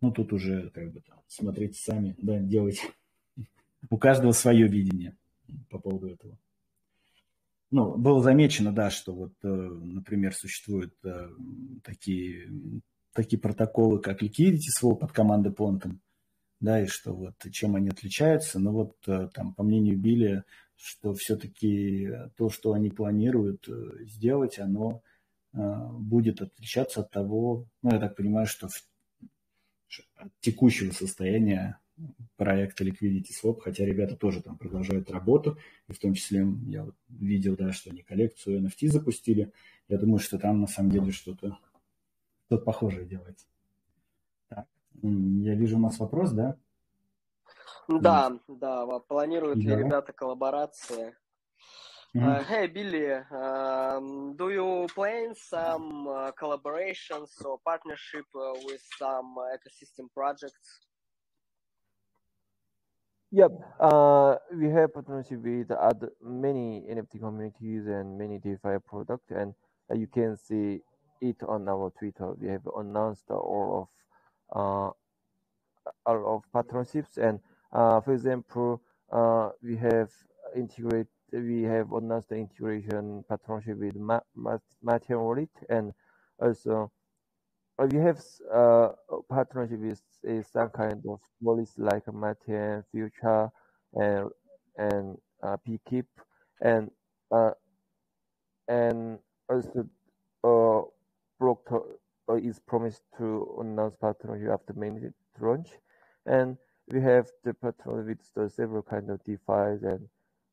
Ну, тут уже как бы там смотрите сами, да, делайте. У каждого свое видение по поводу этого ну, было замечено, да, что вот, э, например, существуют э, такие, такие протоколы, как Liquidity Swap под командой Pontum, да, и что вот чем они отличаются, но вот э, там, по мнению Билли, что все-таки то, что они планируют сделать, оно будет отличаться от того, ну, я так понимаю, что в, от текущего состояния проекта Liquidity Swap, хотя ребята тоже там продолжают работу, и в том числе я вот видел, да, что они коллекцию NFT запустили. Я думаю, что там на самом деле что-то что похожее делается. Я вижу у нас вопрос, да? Да, mm. да, планируют да. ли ребята коллаборации? Mm-hmm. Uh, hey Billy, um, do you plan some uh, collaborations or partnership uh, with some ecosystem projects? Yep. Uh, we have partnership with other many NFT communities and many DeFi products, and uh, you can see it on our Twitter. We have announced all of uh, of partnerships, and uh, for example, uh, we have integrate. We have announced the integration partnership with Ma- Ma- Wallet, and also we have uh, partnership with is some kind of policy like Martian, Fewcha, and and uh, and uh, and also uh, uh, is promised to announce partnership after main launch, and we have the partner with the several kind of DeFi's and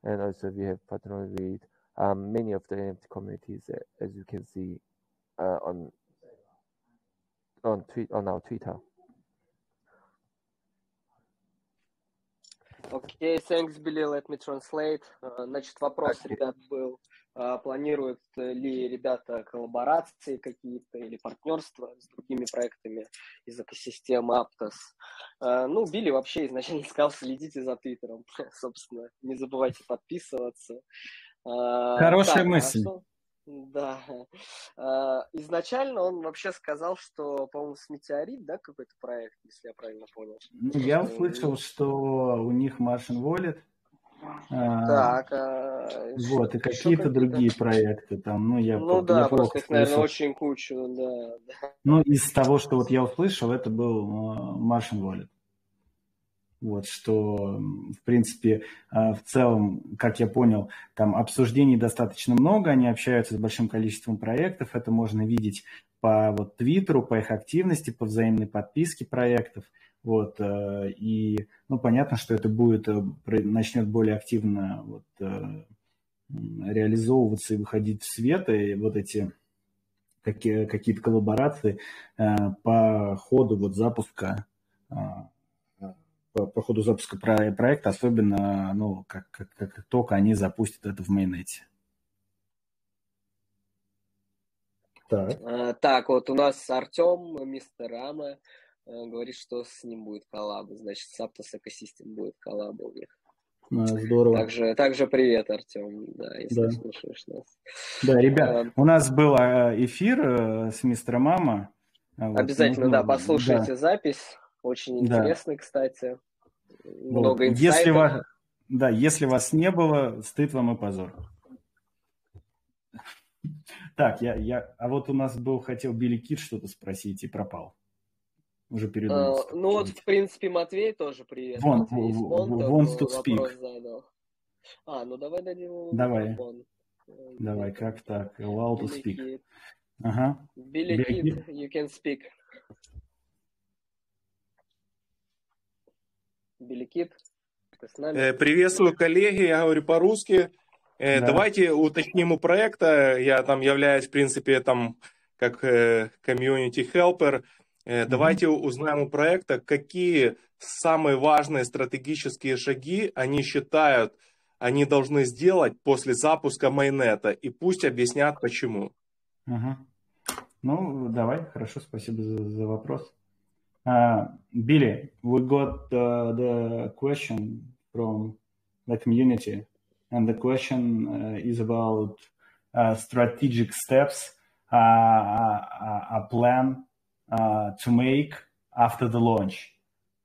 and also we have partnered with um, many of the NFT communities as you can see uh, on on tweet on our Twitter. Окей, okay, thanks, Billy. Let me translate. Uh, значит, вопрос, ребят, был, uh, Планируют ли ребята коллаборации какие-то или партнерства с другими проектами из экосистемы Aptos? Uh, ну, Билли вообще изначально [LAUGHS] сказал, следите за Твиттером, [LAUGHS] собственно, не забывайте подписываться. Хорошая так, мысль. А что? Да. А, изначально он вообще сказал, что, по-моему, с Метеорит, да, какой-то проект, если я правильно понял. Ну, я услышал, что у них Martian Wallet. А, так, а... вот, и какие-то другие проекты там, ну, я Ну да, я просто их, наверное, очень кучу, да. Ну, из того, что вот я услышал, это был Martian Wallet. Вот, что, в принципе, а, в целом, как я понял, там обсуждений достаточно много, они общаются с большим количеством проектов, это можно видеть по вот Твиттеру, по их активности, по взаимной подписке проектов. Вот, э, и, ну, понятно, что это будет, э, начнет более активно вот, э, реализовываться и выходить в свет, и вот эти какие-то коллаборации по ходу вот запуска а, по, ходу запуска проекта, особенно ну, как, как, как только они запустят это в майонете. Так. Так, вот у нас Артем, мистер Рама, говорит, что с ним будет коллаб. Значит, с Aptos Ecosystem будет коллаб у них. А, здорово. Также, также привет, Артем, да, если да. слушаешь нас. Да, ребят, а, у нас был а, эфир э, с мистером Мама. Обязательно, вот, да, послушайте да. запись. Очень интересный, да. кстати. Много вот. инсайтов. Если вас, да, если вас не было, стыд вам и позор. Так, я, я, а вот у нас был, хотел Билли Кит что-то спросить и пропал. Уже передумал. Uh, ну вот, в принципе, Матвей тоже привет. Вон, Матвей wants to speak. Задал. А, ну давай дадим ему Давай. Микрофон. Давай, как так? Allow to speak. Kid. Ага. Билли Кит, you can speak. Билли Кит, ты с нами? Э, приветствую, коллеги, я говорю по-русски. Э, да. Давайте уточним у проекта. Я там являюсь, в принципе, там как комьюнити э. Э, давайте узнаем у проекта, какие самые важные стратегические шаги они считают, они должны сделать после запуска майнета. И пусть объяснят, почему. Угу. Ну, давай, хорошо, спасибо за, за вопрос. Uh, Billy, we got uh, the question from the community. and the question uh, is about uh, strategic steps, uh, a plan to make after the launch,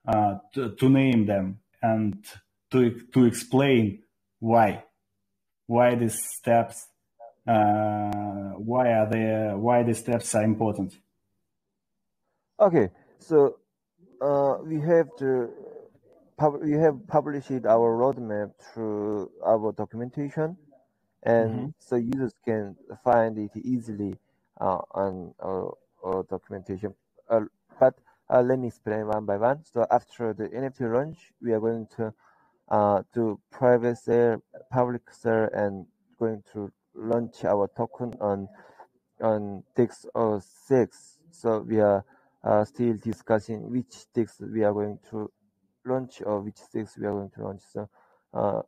to, to, name them and to to explain why why these steps why are they why these steps are important. Okay, so uh, we have to we have published our roadmap through our documentation, and mm-hmm. so users can find it easily uh, on our, our documentation. Uh, but uh, let me explain one by one. So after the NFT launch, we are going to uh, do private sale, public sale, and going to launch our token on on DEX 06. So we are uh, still discussing which DEX we are going to launch or which sticks we are going to launch. So uh,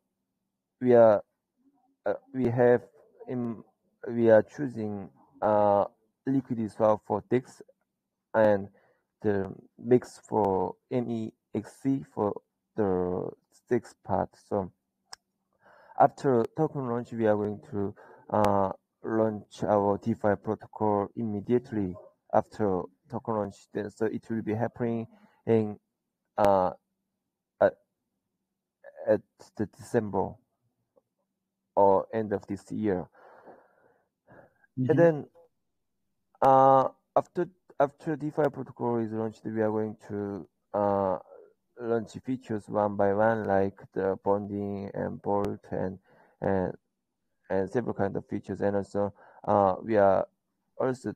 we are uh, we have in we are choosing uh, liquidity swap for DEX and the mix for MEXC for the sticks part. So after token launch, we are going to uh, launch our DeFi protocol immediately after token launch. Then, So it will be happening in uh, at the December or end of this year. Mm-hmm. And then uh, after after DeFi protocol is launched, we are going to uh, launch features one by one, like the bonding and vault and and and several kind of features. And also, uh, we are also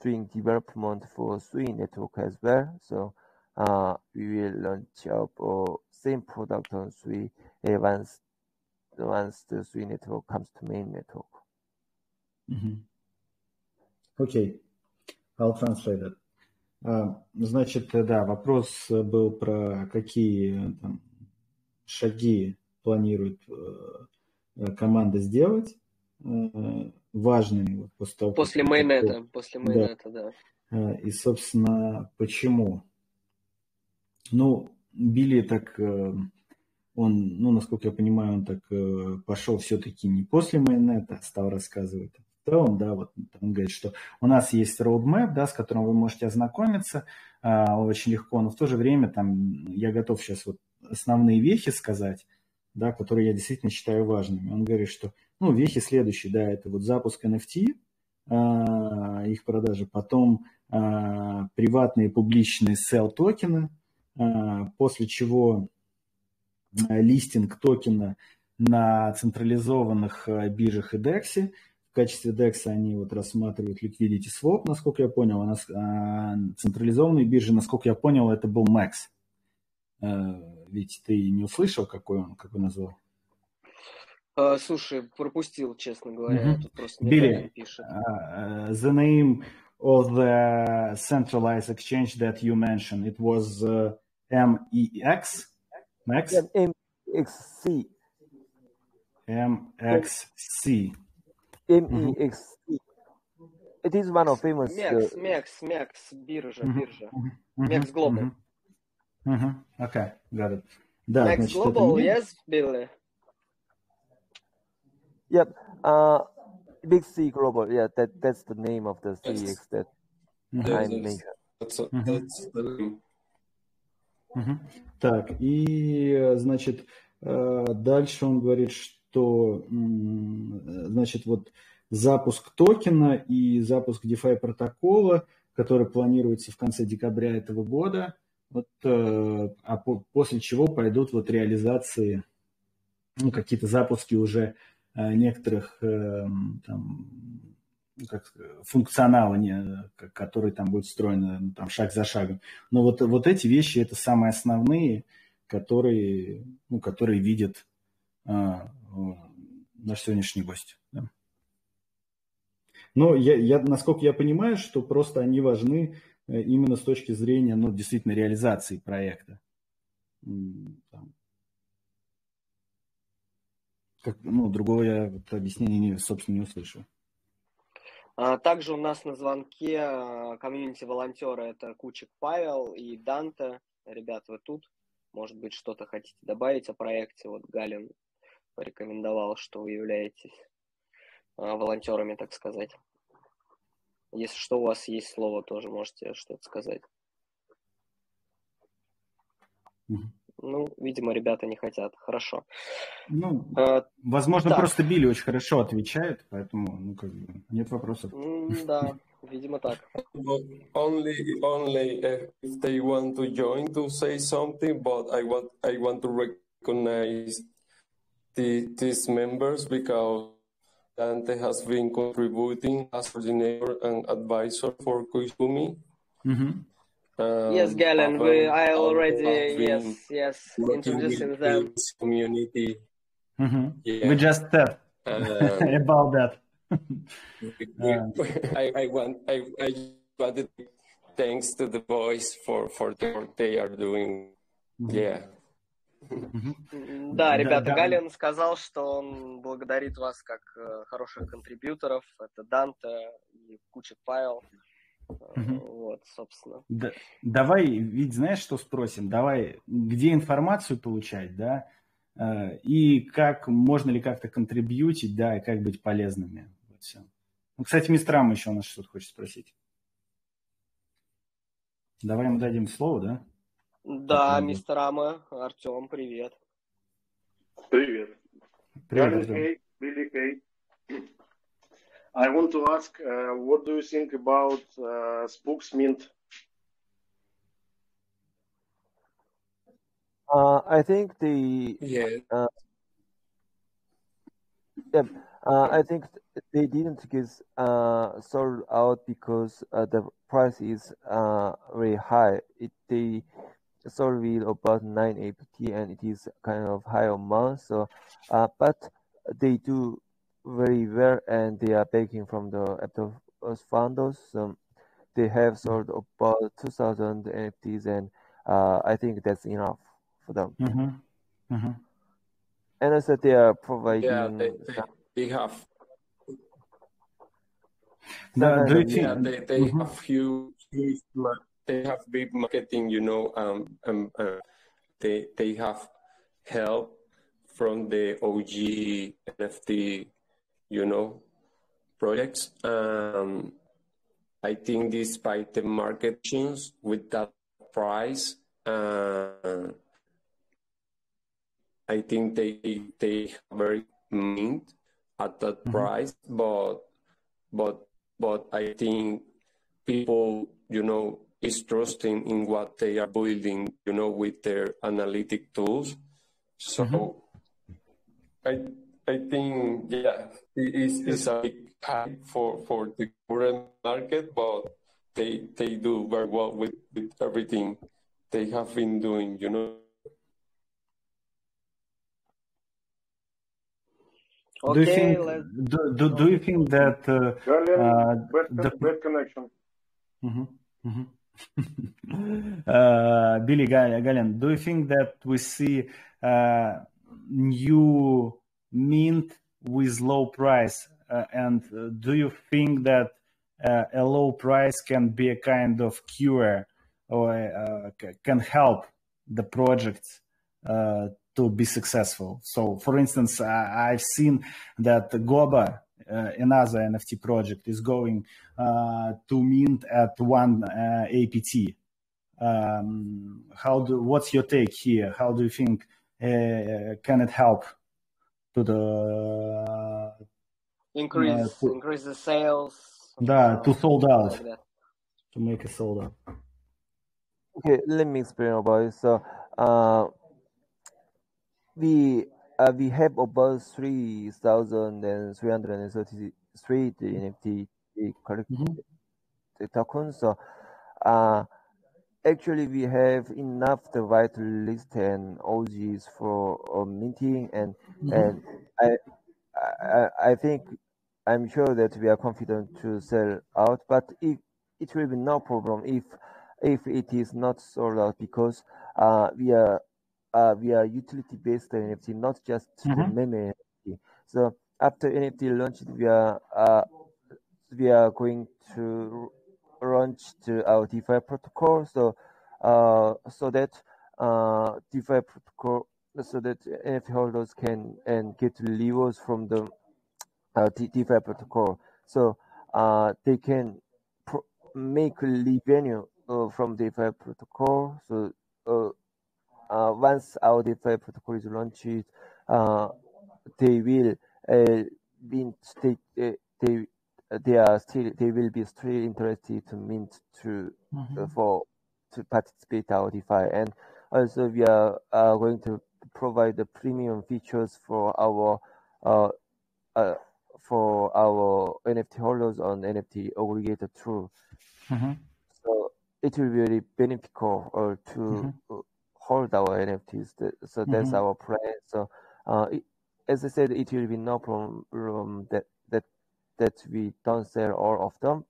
doing development for Sui network as well. So uh, we will launch up same product on Sui uh, once once the Sui network comes to main network. Mm-hmm. Okay, I'll translate it. Uh, значит, да, вопрос был про какие там, шаги планирует э, команда сделать э, важными вот, после того, после майонета, после майонета, да. да. И, собственно, почему? Ну, Билли так, э, он, ну, насколько я понимаю, он так э, пошел все-таки не после майонета, стал рассказывать целом, да, вот он говорит, что у нас есть roadmap, да, с которым вы можете ознакомиться а, очень легко, но в то же время там я готов сейчас вот основные вехи сказать, да, которые я действительно считаю важными. Он говорит, что, ну, вехи следующие, да, это вот запуск NFT, а, их продажи, потом а, приватные публичные sell токены, а, после чего листинг токена на централизованных биржах и DEX. В качестве DEX они вот рассматривают Liquidity Swap, насколько я понял, а на централизованные биржи, насколько я понял, это был Max. Ведь ты не услышал, какой он, какой назвал? слушай, пропустил, честно говоря. Mm-hmm. Тут просто Билли, пишет. Uh, the name of the centralized exchange that you mentioned, it was uh, MEX? Max? MXC. MXC. MEXC. it is one of famous. Мекс, Мекс, Мекс, биржа, биржа. Мекс Global. Okay, got it. Да, Мекс значит, Global, это yes, Billy? Yep. Uh, Big C Global. Yeah, that that's the name of the Yes. CEX that Yes, I mentioned. That's, a, Mhm. that's the name. Мгм. Так, и, э, значит, э, дальше он говорит, что, э, значит, вот запуск токена и запуск DeFi протокола, который планируется в конце декабря этого года, вот, э, а по- после чего пойдут вот реализации, ну, какие-то запуски уже э, некоторых э, там, ну, как функционала, не- который там будет встроен ну, там, шаг за шагом. Но вот, вот эти вещи это самые основные, которые, ну, которые видит э, наш сегодняшний гость. да. Но я, я, насколько я понимаю, что просто они важны э, именно с точки зрения, ну, действительно, реализации проекта. Как, ну, другого я вот объяснения, не, собственно, не услышал. А, Также у нас на звонке а, комьюнити-волонтеры это Кучик Павел и Данте. Ребят, вы тут? Может быть, что-то хотите добавить о проекте? Вот Галин порекомендовал, что вы являетесь а, волонтерами, так сказать. Если что, у вас есть слово, тоже можете что-то сказать. Мгм. Ну, видимо, ребята не хотят. Хорошо. Ну, А, возможно, так. просто Билли очень хорошо отвечает, поэтому, ну, как бы, нет вопросов. Да, видимо так. But only only if they want to join to say something but i want i want to recognize the, these members because Dante has been contributing as coordinator and advisor for Koizumi. Mm-hmm. Um, yes, Galen, we, I already, yes, yes, introducing them. Community. Mm-hmm. Yeah. We just talked uh, [LAUGHS] about that. Uh, [LAUGHS] I, I, want, I, I wanted thanks to the boys for, for what they are doing. Mm-hmm. Yeah. Да, ребята, да. Галин сказал, что он благодарит вас как э, хороших контрибьюторов. Это Данте и Кучик Павел. Э. Вот, собственно. Да- давай, ведь знаешь, что спросим? Давай, где информацию получать, да, Э, и как, можно ли как-то контрибьютить, да, и как быть полезными. Вот всё. Ну, кстати, мистер Ам еще у нас что-то хочет спросить. Давай ему дадим слово, да? Да, Артём. мистер Ама, Артем, привет. Привет. Привет, Галин Артём. Кей, Billy Kay. I want to ask, uh, what do you think about uh, Spooks Mint? Uh, I think the yeah Yep. Uh, I think th- they didn't get uh, sold out because uh, the price is uh, very high. It they Sold about 9 apt and it is kind of high amount so uh, but they do very well and they are backing from the aptos funders they have sold about 2000 nfts and uh, i think that's enough for them mm-hmm. Mm-hmm. and also they are providing yeah, they, they, they have the, do you think, yeah, they, they mm-hmm. have huge, huge they have big marketing you know um, um uh, they they have help from the og nft you know projects um i think despite the market change with that price uh i think they they very mint at that Mhm. price but but but I think people, you know, is trusting in what they are building, you know, with their analytic tools. So mm-hmm. I I think yeah, it is it's a big hype for, for the current market, but they they do very well with, with everything they have been doing, you know. Okay, do you think do, do, do you think that uh, bad, uh, the... bad connection? Mm-hmm. Mm-hmm. Uh, Billy Gal- Galen, do you think that we see uh, new mint with low price? Uh, and uh, do you think that uh, a low price can be a kind of cure or uh, can help the project uh, to be successful. So, for instance, I, have seen that Goba, another NFT project, is going to mint at one uh, APT. Um, how do? What's your take here? How do you think uh, can it help to the increase to, increase the sales? Да, to sold out. Like to make a sold out. Okay, let me explain about it. So, uh, we uh, we have about three thousand and three hundred and thirty-three NFT collected mm-hmm. tokens. So, uh, actually, we have enough the white list and OGs for uh, minting, and mm-hmm. and I, I I think I'm sure that we are confident to sell out, but it it will be no problem if if it is not sold out because uh, we are uh, we are utility based NFT, not just mm-hmm. the meme NFT. So after NFT launched, we are uh, we are going to launch to our DeFi protocol. So uh, so that uh, DeFi protocol, so that NFT holders can and get levers from the uh, DeFi protocol. So uh, they can make revenue uh, from DeFi protocol. So uh, uh, once our DeFi protocol is launched, uh, they will uh, be they, they they are still they will be still interested to mint to mm-hmm. for to participate our DeFi and also we are uh, going to provide the premium features for our uh, uh, for our NFT holders on NFT aggregator too. Mm-hmm. So it will be very beneficial uh, to mm-hmm hold our NFTs. So that's mm-hmm. our plan. So, uh, it, as I said, it will be no problem that that that we don't sell all of them.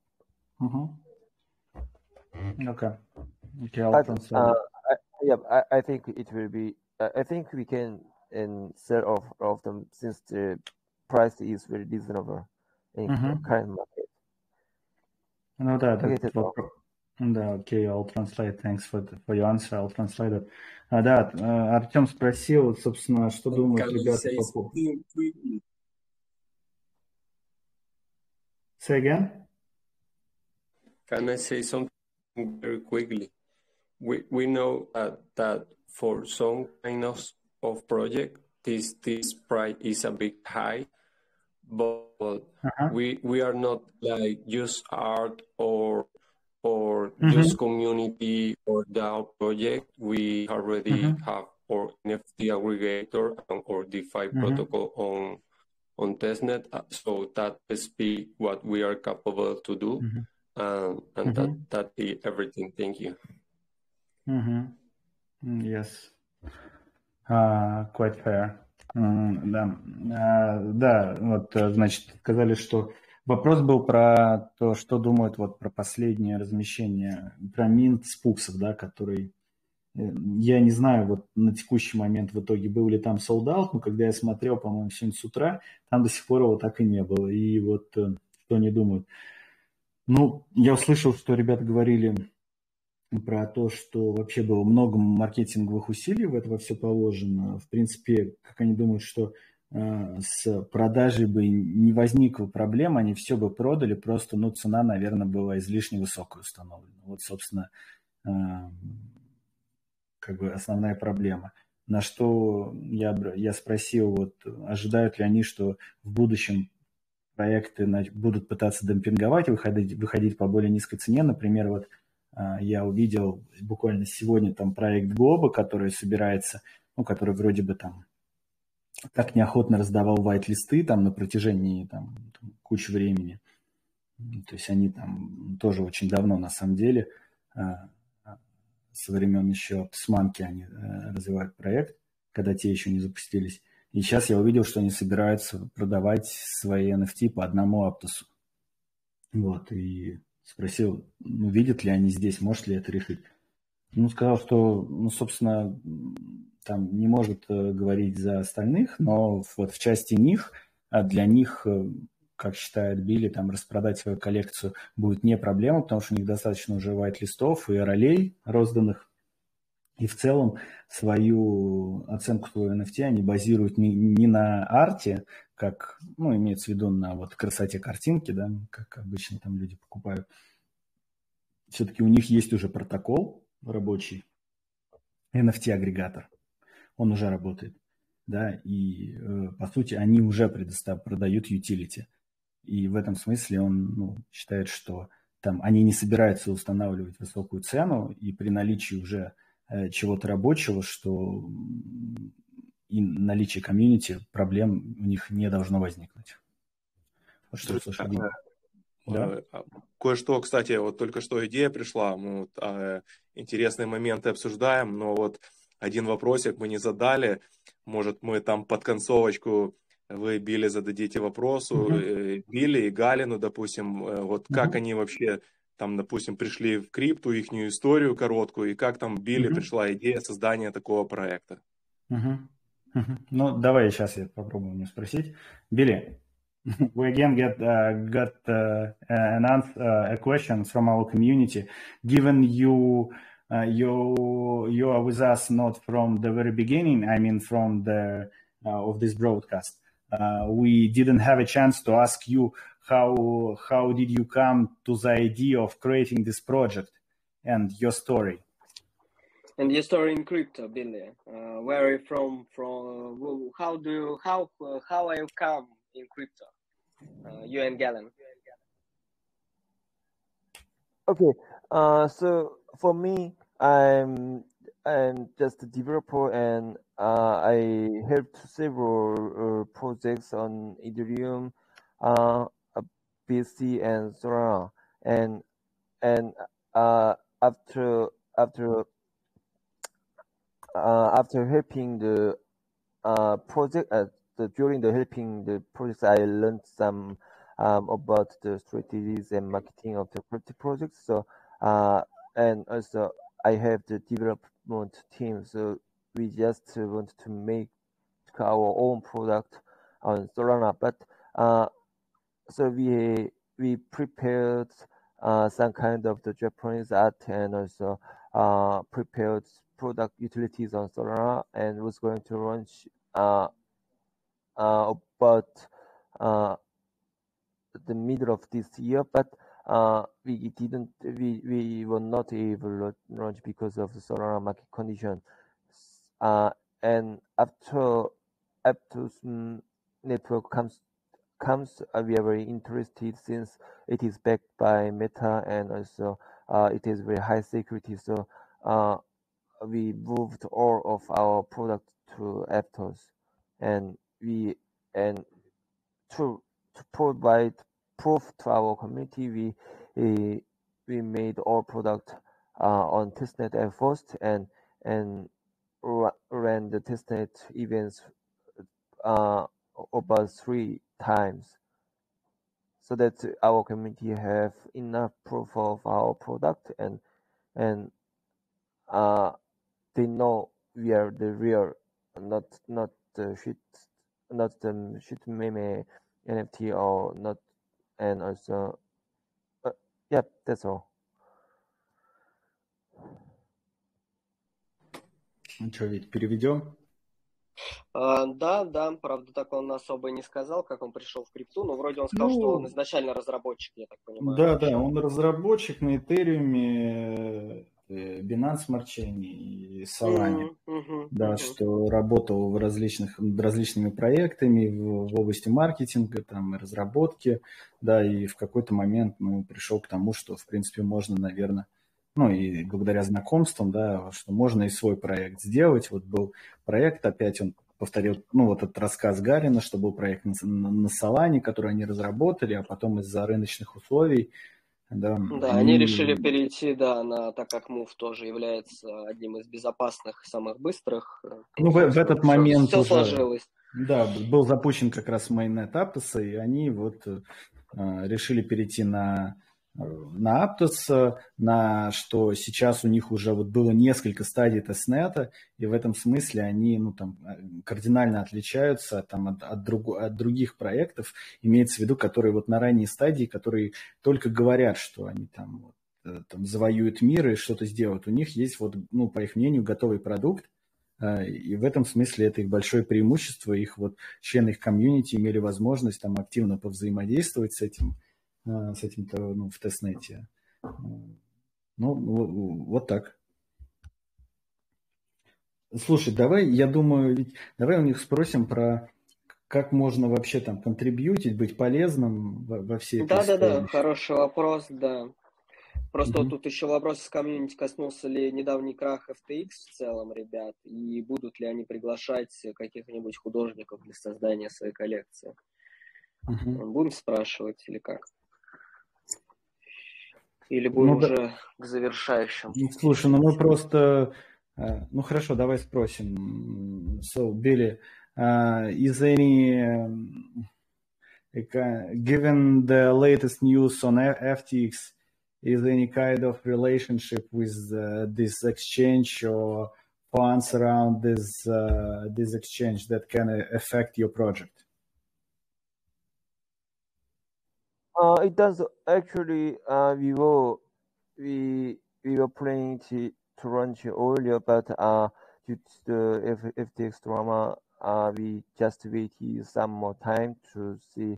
Mm-hmm. Okay. Okay, I'll but, uh, I, yeah, I, I think it will be. I think we can and sell off of them since the price is very reasonable in mm-hmm. current market. Ну да, это да, окей, okay, I'll translate. Thanks for, the, for your answer. I'll translate it. А, да, Артем спросил, собственно, что думают ребята по поводу... Say again? Can I say something very quickly? We, we know uh, that for some kind of, of project, this, this price is a bit high, but uh-huh. we, we are not like just art or or mm-hmm. just community or DAO project, we already mm-hmm. have our NFT aggregator and our DeFi mm-hmm. protocol on on testnet. Uh, so that speak what we are capable to do, mm-hmm. um, and that mm-hmm. that be everything. Thank you. Mm-hmm. Mm, yes, uh, quite fair. Mm, да, uh, да, вот, значит, сказали, что Вопрос был про то, что думают вот про последнее размещение, про Минт Спуксов, да, который, э, я не знаю, вот на текущий момент в итоге был ли там солдат, но когда я смотрел, по-моему, сегодня с утра, там до сих пор его так и не было. И вот э, что они думают. Ну, я услышал, что ребята говорили про то, что вообще было много маркетинговых усилий в это все положено. В принципе, как они думают, что Э, с продажей бы не возникло проблем, они все бы продали, просто, ну, цена, наверное, была излишне высокой установлена. Вот, собственно, э, как бы основная проблема. На что я, я спросил, вот, ожидают ли они, что в будущем проекты будут пытаться демпинговать, выходить, выходить по более низкой цене. Например, вот э, я увидел буквально сегодня там проект Глоба, который собирается, ну, который вроде бы там так неохотно раздавал вайт-листы там на протяжении там, там, кучи времени. То есть они там тоже очень давно на самом деле, а, со времен еще Сманки они э, развивают проект, когда те еще не запустились. И сейчас я увидел, что они собираются продавать свои NFT по одному Аптосу. Вот, и спросил, ну, видят ли они здесь, может ли это решить. Ну, сказал, что, ну, собственно, там не может э, говорить за остальных, но вот в части них, а для них, э, как считает Билли, там распродать свою коллекцию будет не проблема, потому что у них достаточно уже вайт-листов и ролей розданных. И в целом свою оценку своего NFT они базируют не, не на арте, как, ну, имеется в виду на вот красоте картинки, да, как обычно там люди покупают. Все-таки у них есть уже протокол рабочий, NFT-агрегатор. Он уже работает, да, и э, по сути они уже предостав... продают utility. И в этом смысле он ну, считает, что там они не собираются устанавливать высокую цену, и при наличии уже э, чего-то рабочего, что и наличие комьюнити, проблем у них не должно возникнуть. Вот что слушай, а, да? А, кое-что, кстати, вот только что идея пришла, мы вот, а, интересные моменты обсуждаем, но вот один вопросик мы не задали, может мы там под концовочку вы Билли зададите вопросу, uh-huh. Билли и Галину, допустим, э, вот uh-huh. как они вообще там, допустим, пришли в крипту, их историю короткую, и как там Билли uh-huh. пришла идея создания такого проекта. Uh-huh. Uh-huh. Ну, давай сейчас я попробую не спросить. Билли, [LAUGHS] we again get uh, got uh, an answer, uh, a question from our community. Given you uh, you you are with us not from the very beginning, I mean from the uh, of this broadcast. Uh, we didn't have a chance to ask you how how did you come to the idea of creating this project and your story? And your story in crypto billy. Uh, where are you from from how do you how how are you come in crypto? Uh, you and Galen. okay uh, so for me i'm I'm just a developer and uh, I helped several uh, projects on Ethereum, uh, BSC and Solana. And and uh, after after uh, after helping the uh, project uh, the, during the helping the projects, I learned some um, about the strategies and marketing of the crypto projects. So uh, and also I have the development team, so we just want to make our own product on Solana. But uh, so we we prepared uh, some kind of the Japanese art and also uh, prepared product utilities on Solana and was going to launch uh, uh, about uh, the middle of this year. But uh, we didn't we, we were not able to launch because of the Solana market condition. Uh, and after Aptos network comes comes, uh, we are very interested since it is backed by Meta and also uh, it is very high security. So uh, we moved all of our product to Aptos, and we and to to provide proof to our community, we we, made all product uh, on testnet at first and and ran the testnet events uh, about three times. So that our community have enough proof of our product and and uh, they know we are the real not not the shit not the shit meme NFT or not and also uh, yeah that's all Ну что, ведь переведем? А, да, да, правда, так он особо не сказал, как он пришел в крипту, но вроде он сказал, ну, что он изначально разработчик, я так понимаю. Да, да, он разработчик на Ethereum, э, Binance Smart Chain и Solana. Mm-hmm, mm-hmm, да, mm-hmm. что работал в различных, различными проектами в, в области маркетинга, там, и разработки, да, и в какой-то момент ну, пришел к тому, что, в принципе, можно, наверное, ну и благодаря знакомствам, да, что можно и свой проект сделать. Вот был проект, опять он повторил, ну, вот этот рассказ Гарина, что был проект на, на, на Солане, который они разработали, а потом из-за рыночных условий, да. Да, они... они решили перейти, да, на, так как Move тоже является одним из безопасных, самых быстрых. Э, ну, в, в этот все, момент все уже, сложилось. Да, был запущен как раз майнет Aptos, и они вот э, решили перейти на на Aptos, на что сейчас у них уже вот было несколько стадий тестнета, и в этом смысле они ну, там, кардинально отличаются там, от, от, друг, от других проектов, имеется в виду, которые вот на ранней стадии, которые только говорят, что они там, вот, там завоюют мир и что-то сделают. У них есть, вот, ну, по их мнению, готовый продукт, и в этом смысле это их большое преимущество. Их вот члены их комьюнити имели возможность там активно повзаимодействовать с этим с этим-то ну, в тестнете. Ну, вот так. Слушай, давай, я думаю, давай у них спросим про как можно вообще там контрибьютить, быть полезным во, во всей этой Да, да, да, хороший вопрос, да. Просто mm-hmm. вот тут еще вопрос с комьюнити коснулся ли недавний крах FTX в целом, ребят, и будут ли они приглашать каких-нибудь художников для создания своей коллекции. Mm-hmm. Будем спрашивать или как? Или будем ну, уже да. к завершающим? Ну, слушай, ну мы просто... Э, ну хорошо, давай спросим. So, Billy, uh, is any... Uh, given the latest news on FTX, is any kind of relationship with uh, this exchange or funds around this uh, this exchange that can affect your project? Uh, it does actually. Uh, we were we we were planning to to launch earlier, but uh, due to the F, FTX drama, uh, we just waited some more time to see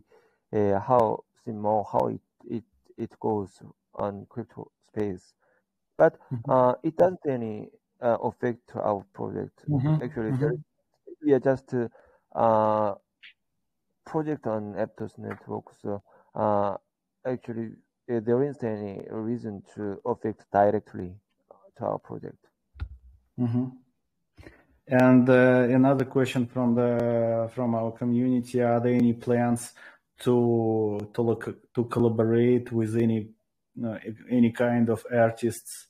uh, how see more how it it it goes on crypto space. But mm-hmm. uh, it doesn't any uh, affect our project. Mm-hmm. Actually, mm-hmm. we are just uh, project on Aptos network, so uh, actually uh, there isn't any reason to affect directly to our project. Mm-hmm. And uh, another question from the from our community: Are there any plans to to look to collaborate with any uh, any kind of artists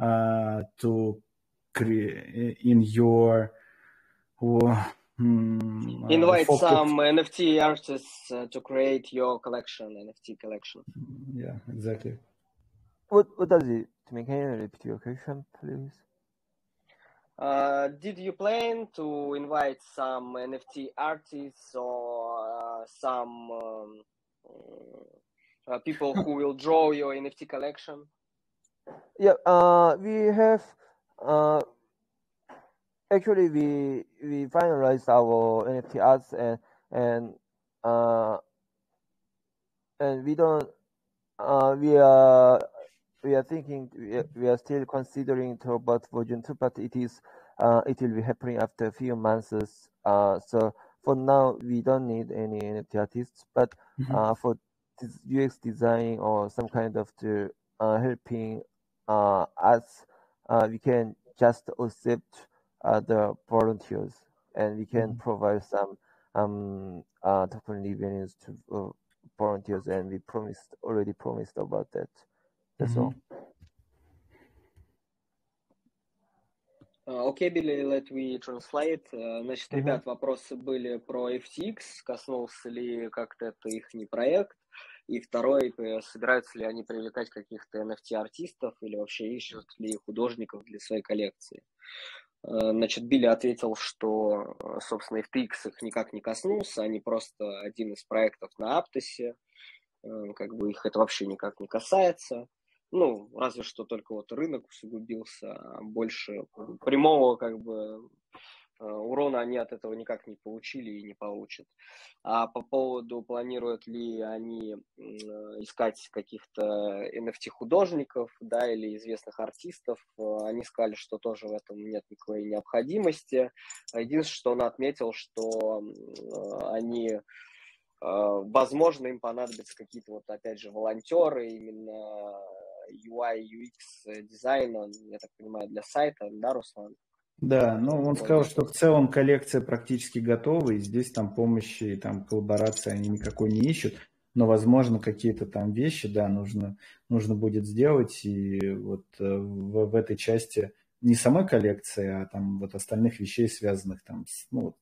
uh, to create in your Hmm, Invite some NFT artists uh, to create your collection, NFT collection. Yeah, exactly. What what does it mean? Can you repeat your question, please? Uh, did you plan to invite some NFT artists or uh, some um, uh, people who will draw your NFT collection? Yeah, uh, we have uh, actually we we finalized our NFT arts and and uh and we don't uh we are we are thinking we are, we are still considering to about version two, but it is uh it will be happening after a few months. Uh, so for now we don't need any NFT artists, but mm-hmm. uh for this UX design or some kind of the uh, helping uh us, uh we can just accept other volunteers, and we can mm-hmm. provide some um uh token revenues to uh, volunteers, and we promised already promised about that. That's mm-hmm. all. Окей, okay, Билли, let me translate. Значит, mm-hmm. ребят, вопросы были про FTX, коснулся ли как-то это их не проект, и второй, собираются ли они привлекать каких-то NFT-артистов или вообще ищут ли художников для своей коллекции. Э, значит, Билли ответил, что, э, собственно, FTX их никак не коснулся, они просто один из проектов на Аптосе, э, как бы их это вообще никак не касается. Ну, разве что только вот рынок усугубился, а больше прямого как бы урона они от этого никак не получили и не получат. А по поводу, планируют ли они э, искать каких-то NFT-художников, да, или известных артистов, э, они сказали, что тоже в этом нет никакой необходимости. Единственное, что он отметил, что они возможно, им понадобятся какие-то вот, опять же, волонтеры, именно UI, UX дизайна, я так понимаю, для сайта, да, Руслан? Ну он сказал, что в целом коллекция практически готова, и здесь там помощи и там коллаборации они никакой не ищут, но, возможно, какие-то там вещи, да, нужно, нужно будет сделать, и вот э, в, в этой части не самой коллекции, а там вот остальных вещей, связанных там с, ну,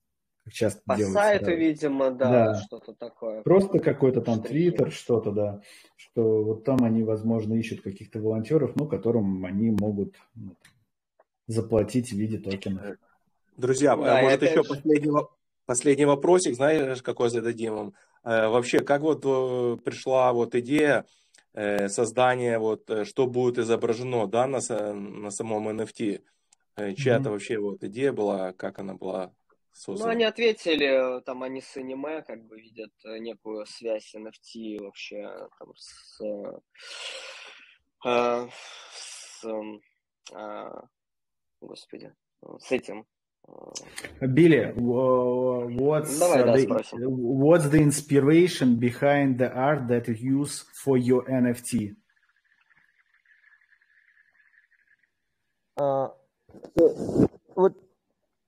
как часто По делается. сайту, видимо, да, Да. что-то такое. Просто какой-то там Штрихи. твиттер, что-то, да, что вот там они, возможно, ищут каких-то волонтеров, ну, которым они могут ну, там, заплатить в виде токенов. Друзья, Да, э, и может опять еще же- последний, последний вопросик, знаешь, какой зададим вам? Э, Вообще, как вот э, пришла вот идея э, создания, вот, э, что будет изображено, да, на, на самом NFT? Э, Чья-то Мгм. вообще вот идея была, как она была Ну, создана? они ответили, там они с аниме как бы видят э, некую связь NFT вообще там с, э, э, с а, господи, э, с этим. э, Билли, wha- what's, Давай, да, the, спросим. what's the inspiration behind the art that you use for your NFT? Uh, so what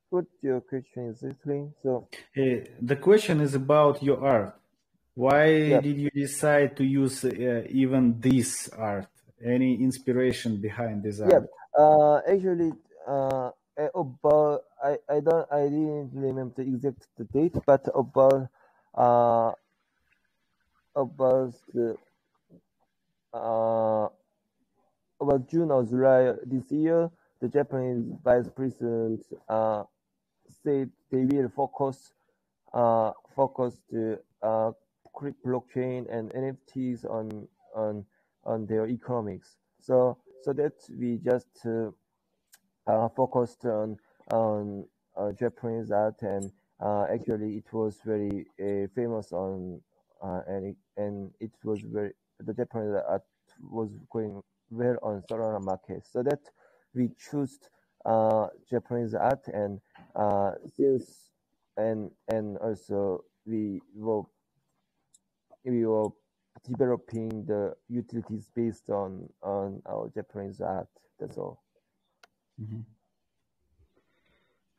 what your question exactly? So Uh, the question is about your art. Why Yeah. did you decide to use uh, even this art? Any inspiration behind this art? Yeah. uh, actually, uh, eh, about I I don't I didn't remember the exact date, but about uh about the uh about June or July this year, the Japanese vice president uh said they will focus uh focus the uh blockchain and NFTs on on on their economics. So so that we just uh, focused on on uh, Japanese art and uh, actually it was very uh, famous on uh, and it, and it was very the Japanese art was going well on Solana market. So that we chose uh, Japanese art and uh, since and and also we were we were developing the utilities based on on our Japanese art. That's all.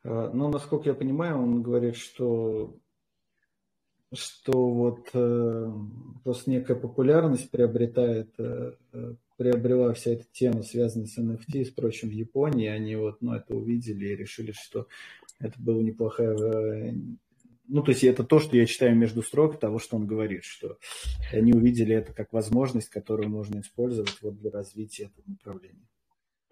Э, Ну, насколько я понимаю, он говорит, что, что вот э, просто некая популярность приобретает, э, э, приобрела вся эта тема, связанная с NFT с прочим в Японии. Они вот, ну, это увидели и решили, что это была неплохая... э, Ну, то есть это то, что я читаю между строк того, что он говорит, что они увидели это как возможность, которую можно использовать вот для развития этого направления.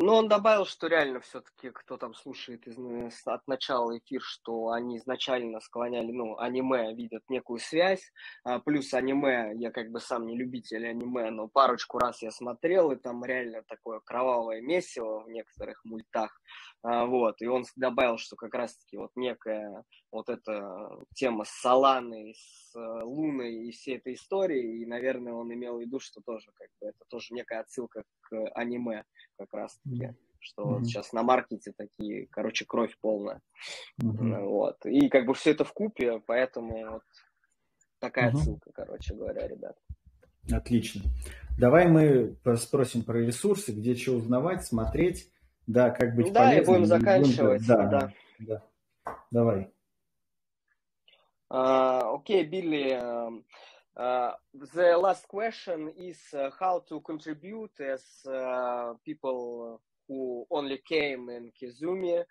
Ну, он добавил, что реально все-таки, кто там слушает из, э, от начала эфир, что они изначально склоняли, ну, аниме видят некую связь, а, плюс аниме, я как бы сам не любитель аниме, но парочку раз я смотрел, и там реально такое кровавое месиво в некоторых мультах, А, вот, и он добавил, что как раз-таки вот некая вот эта тема с Соланой, с Луной и всей этой историей, и, наверное, он имел в виду, что тоже как бы это тоже некая отсылка к аниме как раз-таки, Мгм. что Мгм. сейчас на маркете такие, короче, кровь полная. Э, вот, и как бы все это в купе, поэтому вот такая Мгм. отсылка, короче говоря, ребят. Отлично. Давай мы спросим про ресурсы, где что узнавать, смотреть, да, как быть Да, и полезным. будем заканчивать, да, да. да. Давай. Uh, okay, Billy. Um, uh, the last question is uh, how to contribute as people who only came in Koizumi,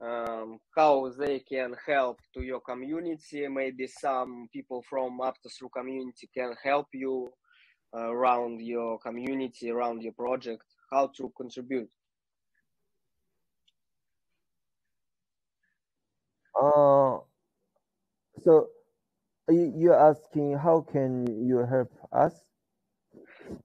um, how they can help to your community. Maybe some people from Aptos community can help you uh, around your community, around your project. How to contribute? Uh, so you, you're asking how can you help us?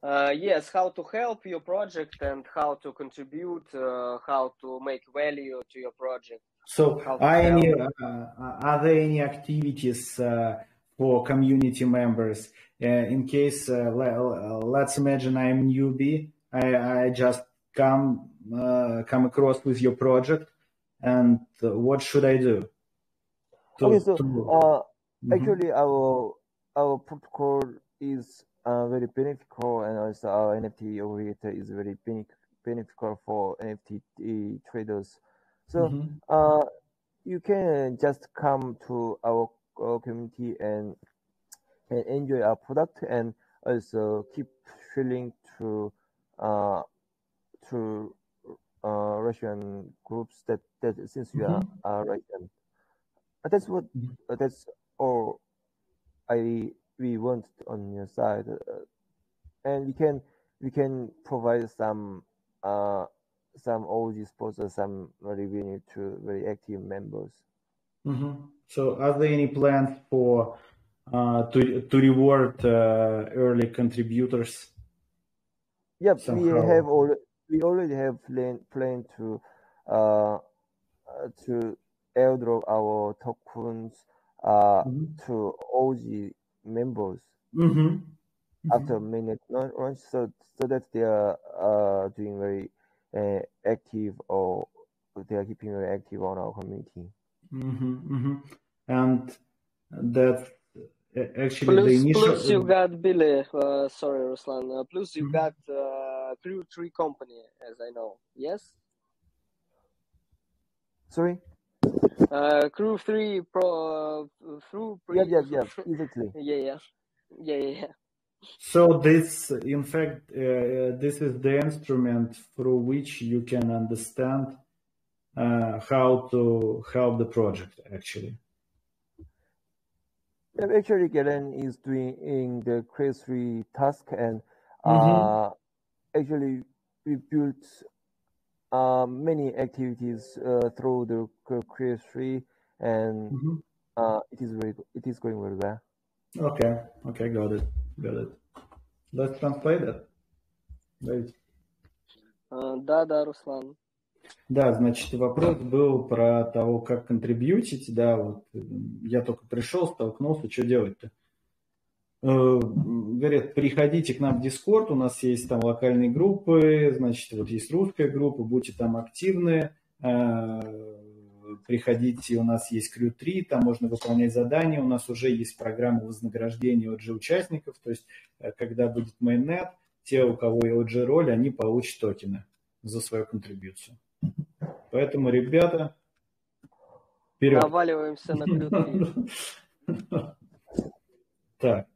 Uh, yes, how to help your project and how to contribute, uh, how to make value to your project. So, are, any, uh, are there any activities uh, for community members? Uh, in case, uh, le- let's imagine I'm newbie, I, I just come uh, come across with your project, and uh, what should I do? To- okay, so uh, Mhm. actually our our protocol is uh, very beneficial and also our NFT aggregator is very beneficial for NFT uh, traders. So Mhm. uh, you can just come to our, our community and and enjoy our product and also keep sharing to uh, to uh, Russian groups that, that since you are, Mhm. are Russian. That's what that's all I we want on your side, uh, and we can we can provide some uh some OG sponsors some revenue to very active members. Mm-hmm. So, are there any plans for uh, to to reward uh, early contributors? Yep, somehow? we have already we already have plan plan to uh, to airdrop our tokens uh, mm-hmm. to OG members mm-hmm. Mm-hmm. after mainnet launch, so so that they are uh, doing very uh, active or they are keeping very active on our community. Mm-hmm, mm-hmm. And that actually plus, the initial... plus you got Billy. Uh, sorry, Ruslan. Uh, plus you mm-hmm. got uh, Crew Three Company, as I know. Yes. Sorry. Uh, Crew Three Pro uh, through. Pre- yeah, yeah, yeah. [LAUGHS] Exactly. yeah, yeah, yeah, yeah. yeah. So this, in fact, uh, this is the instrument through which you can understand uh, how to help the project actually. Actually, Galen is doing in the Crew3 task, and uh, mm-hmm. actually we built uh, many activities uh, through the Crew3, and mm-hmm. uh, it is very it is going very well. Okay, okay, got it, got it. Let's translate that. Давид. Да, да, Руслан. Да, значит, вопрос был про того, как контрибьютить, да, вот я только пришел, столкнулся, что делать-то? Э, говорят, приходите к нам в Discord, у нас есть там локальные группы, значит, вот есть русская группа, будьте там активны, э, приходите, у нас есть Crew 3, там можно выполнять задания, у нас уже есть программа вознаграждения от участников, то есть э, когда будет mainnet, те, у кого и OG роль, они получат токены за свою контрибьюцию. Поэтому, ребята, вперед. Наваливаемся на Crew 3. [LAUGHS] Так.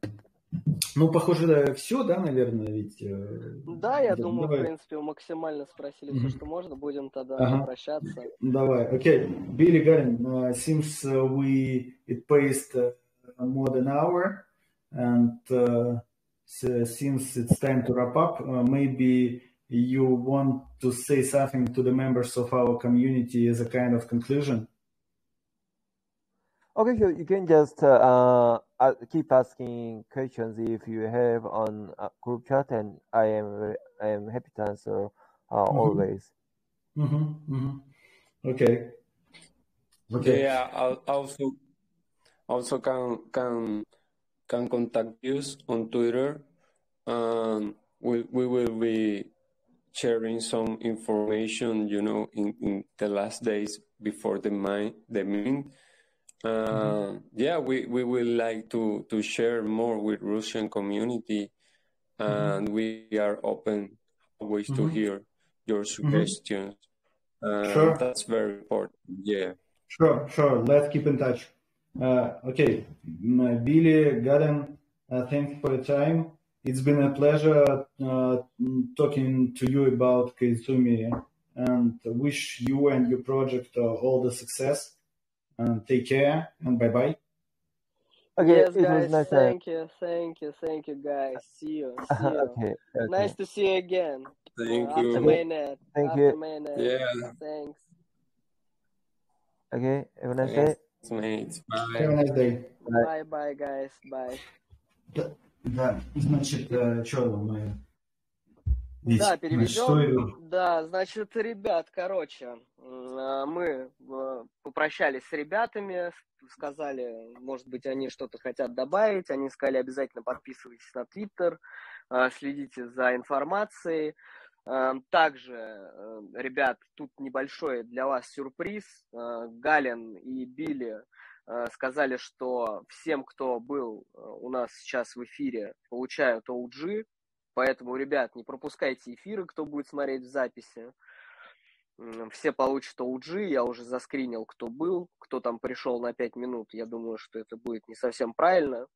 Ну, похоже, да, все, да, наверное, ведь... Э, да, я да, думаю, давай. в принципе, максимально спросили mm-hmm. все, что можно. Будем тогда ага. прощаться. Давай, окей. Okay. Billy uh, seems uh, we it paced uh, more than an hour, and uh, since it's time to wrap up, uh, maybe you want to say something to the members of our community as a kind of conclusion. Okay, so you can just uh, uh, keep asking questions if you have on group chat, and I am I am happy to answer uh, mm-hmm. always. Mm-hmm. Mm-hmm. Okay. Okay. Yeah, I'll also also can can can contact us on Twitter. and we we will be sharing some information, you know, in, in the last days before the mine the mint mm-hmm. Uh, yeah, we, we would like to, to share more with Russian community, and mm-hmm. we are open always mm-hmm. to hear your mm-hmm. suggestions. Uh, sure. That's very important. Yeah. Sure, sure. Let's keep in touch. Uh, okay, Billy, Galen, uh, thanks for your time. It's been a pleasure uh, talking to you about Koizumi and wish you and your project uh, all the success and take care and bye bye. Okay, yes, guys. Nice uh, thank you, thank you, thank you, guys. See you. [LAUGHS] See you. okay, okay, Nice to see you again. Thank uh, you. After mainnet. Thank after you. mainnet. Yeah. Thanks. Okay. Have a nice Thanks, day. Mate. Bye. Have a nice day. Bye. Bye, bye, guys. Bye. Да, значит, что, мы Да, переведем. Да, значит, ребят, короче, мы а, попрощались с ребятами, сказали, может быть, они что-то хотят добавить, они сказали, обязательно подписывайтесь на Твиттер, а, следите за информацией. Также, ребят, тут небольшой для вас сюрприз. Галин и Билли сказали, что всем, кто был у нас сейчас в эфире, получают OG, Поэтому, ребят, не пропускайте эфиры, кто будет смотреть в записи. Все получат OG, я уже заскринил, кто был, кто там пришел на 5 минут. Я думаю, что это будет не совсем правильно.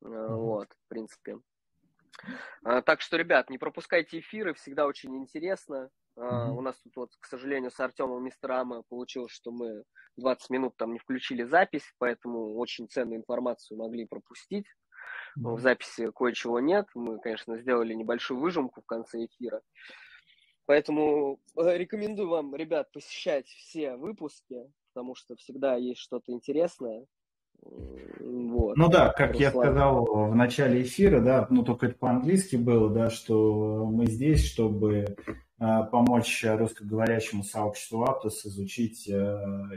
Вот, в принципе. А, так что, ребят, не пропускайте эфиры, всегда очень интересно. Mm-hmm. У нас тут, вот, к сожалению, с Артемом Мистерама получилось, что мы 20 минут там не включили запись, поэтому очень ценную информацию могли пропустить. В записи кое-чего нет. Мы, конечно, сделали небольшую выжимку в конце эфира. Поэтому э, рекомендую вам, ребят, посещать все выпуски, потому что всегда есть что-то интересное. Вот. Ну да, как Руслан. я сказал в начале эфира, да, ну только это по-английски было, да, что мы здесь, чтобы э, помочь русскоговорящему сообществу Aptos изучить, э,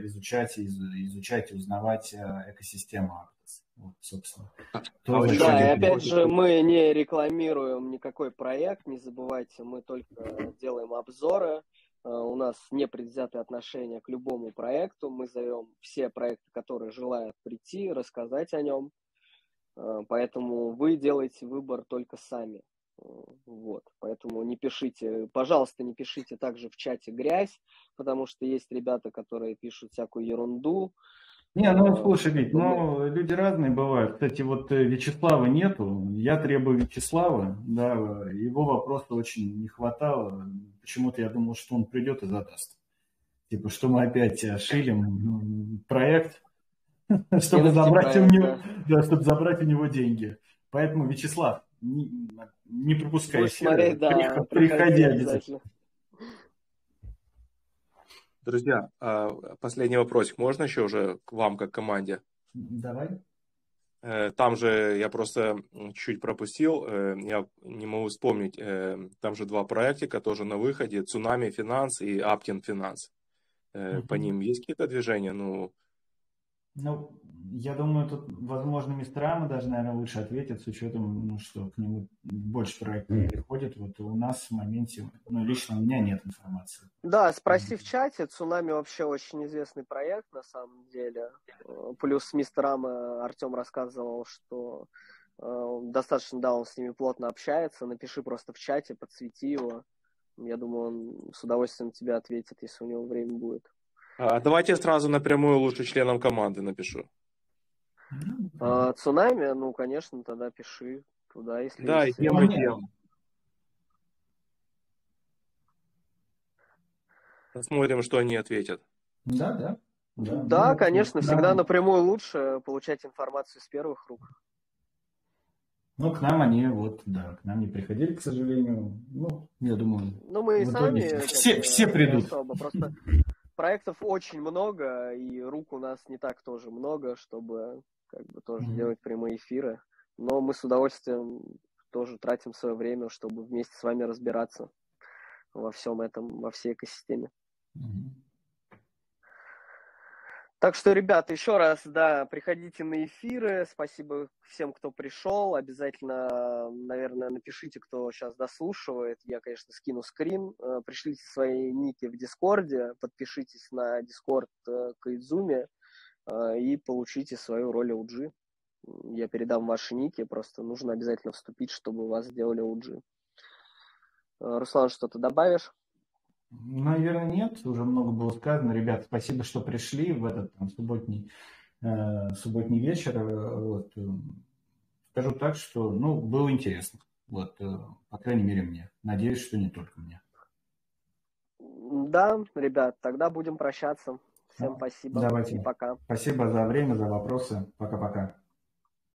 изучать, из, изучать и узнавать э, экосистему Aptos. Вот, собственно. А, а да, и опять же, мы не рекламируем никакой проект, не забывайте, мы только делаем обзоры, Э, у нас непредвзятое отношение к любому проекту. Мы зовем все проекты, которые желают прийти, рассказать о нем. Э, поэтому вы делаете выбор только сами. Э, вот, поэтому не пишите, пожалуйста, не пишите также в чате грязь, потому что есть ребята, которые пишут всякую ерунду, не, ну слушай, Вить, ну люди разные бывают. Кстати, вот э, Вячеслава нету, я требую Вячеслава, да, его вопроса очень не хватало. Почему-то я думал, что он придет и задаст. Типа, что мы опять шилим проект, [LAUGHS] чтобы забрать у него, [LAUGHS] да, чтобы забрать у него деньги. Поэтому, Вячеслав, не, не пропускай эфир, да, приходи обязательно. Друзья, а, последний вопросик. Можно еще уже к вам, как команде? Давай. Э, там же я просто чуть пропустил, э, я не могу вспомнить, э, там же два проекта тоже на выходе, Цунами Финанс и Аптин Финанс. По ним есть какие-то движения? Ну, ну, я думаю, тут, возможно, мистерама даже, наверное, лучше ответят, с учетом, ну, что к нему больше проектов приходит. Вот у нас в моменте, ну, лично у меня нет информации. Да, спроси в чате. Цунами вообще очень известный проект, на самом деле. Э, плюс с мистером Артем рассказывал, что э, достаточно, да, он с ними плотно общается. Напиши просто в чате, подсвети его. Я думаю, он с удовольствием тебе ответит, если у него время будет. А, давайте я сразу напрямую лучше членам команды напишу. А, цунами, ну, конечно, тогда пиши туда, если Да, есть. и тем, и тем. Посмотрим, что они ответят. Да, да. Да, да ну, конечно, да. всегда напрямую лучше получать информацию с первых рук. Ну, к нам они вот, да, к нам не приходили, к сожалению. Ну, я думаю, ну, мы и сами все, все придут. Особо, просто проектов очень много, и рук у нас не так тоже много, чтобы как бы тоже mm-hmm. делать прямые эфиры. Но мы с удовольствием тоже тратим свое время, чтобы вместе с вами разбираться во всем этом, во всей экосистеме. Mm-hmm. Так что, ребята, еще раз, да, приходите на эфиры. Спасибо всем, кто пришел. Обязательно, наверное, напишите, кто сейчас дослушивает. Я, конечно, скину скрин. Э, пришлите свои ники в Дискорде, подпишитесь на Дискорд э, к Идзуме э, и получите свою роль OG. Я передам ваши ники, просто нужно обязательно вступить, чтобы вас сделали OG. Руслан, что-то добавишь? Наверное, нет. Уже много было сказано. Ребят, спасибо, что пришли в этот там, субботний, э, субботний вечер. Вот. Скажу так, что ну, было интересно. Вот, э, по крайней мере, мне. Надеюсь, что не только мне. Да, ребят, тогда будем прощаться. Всем спасибо. Давайте. И пока. Спасибо за время, за вопросы. Пока-пока.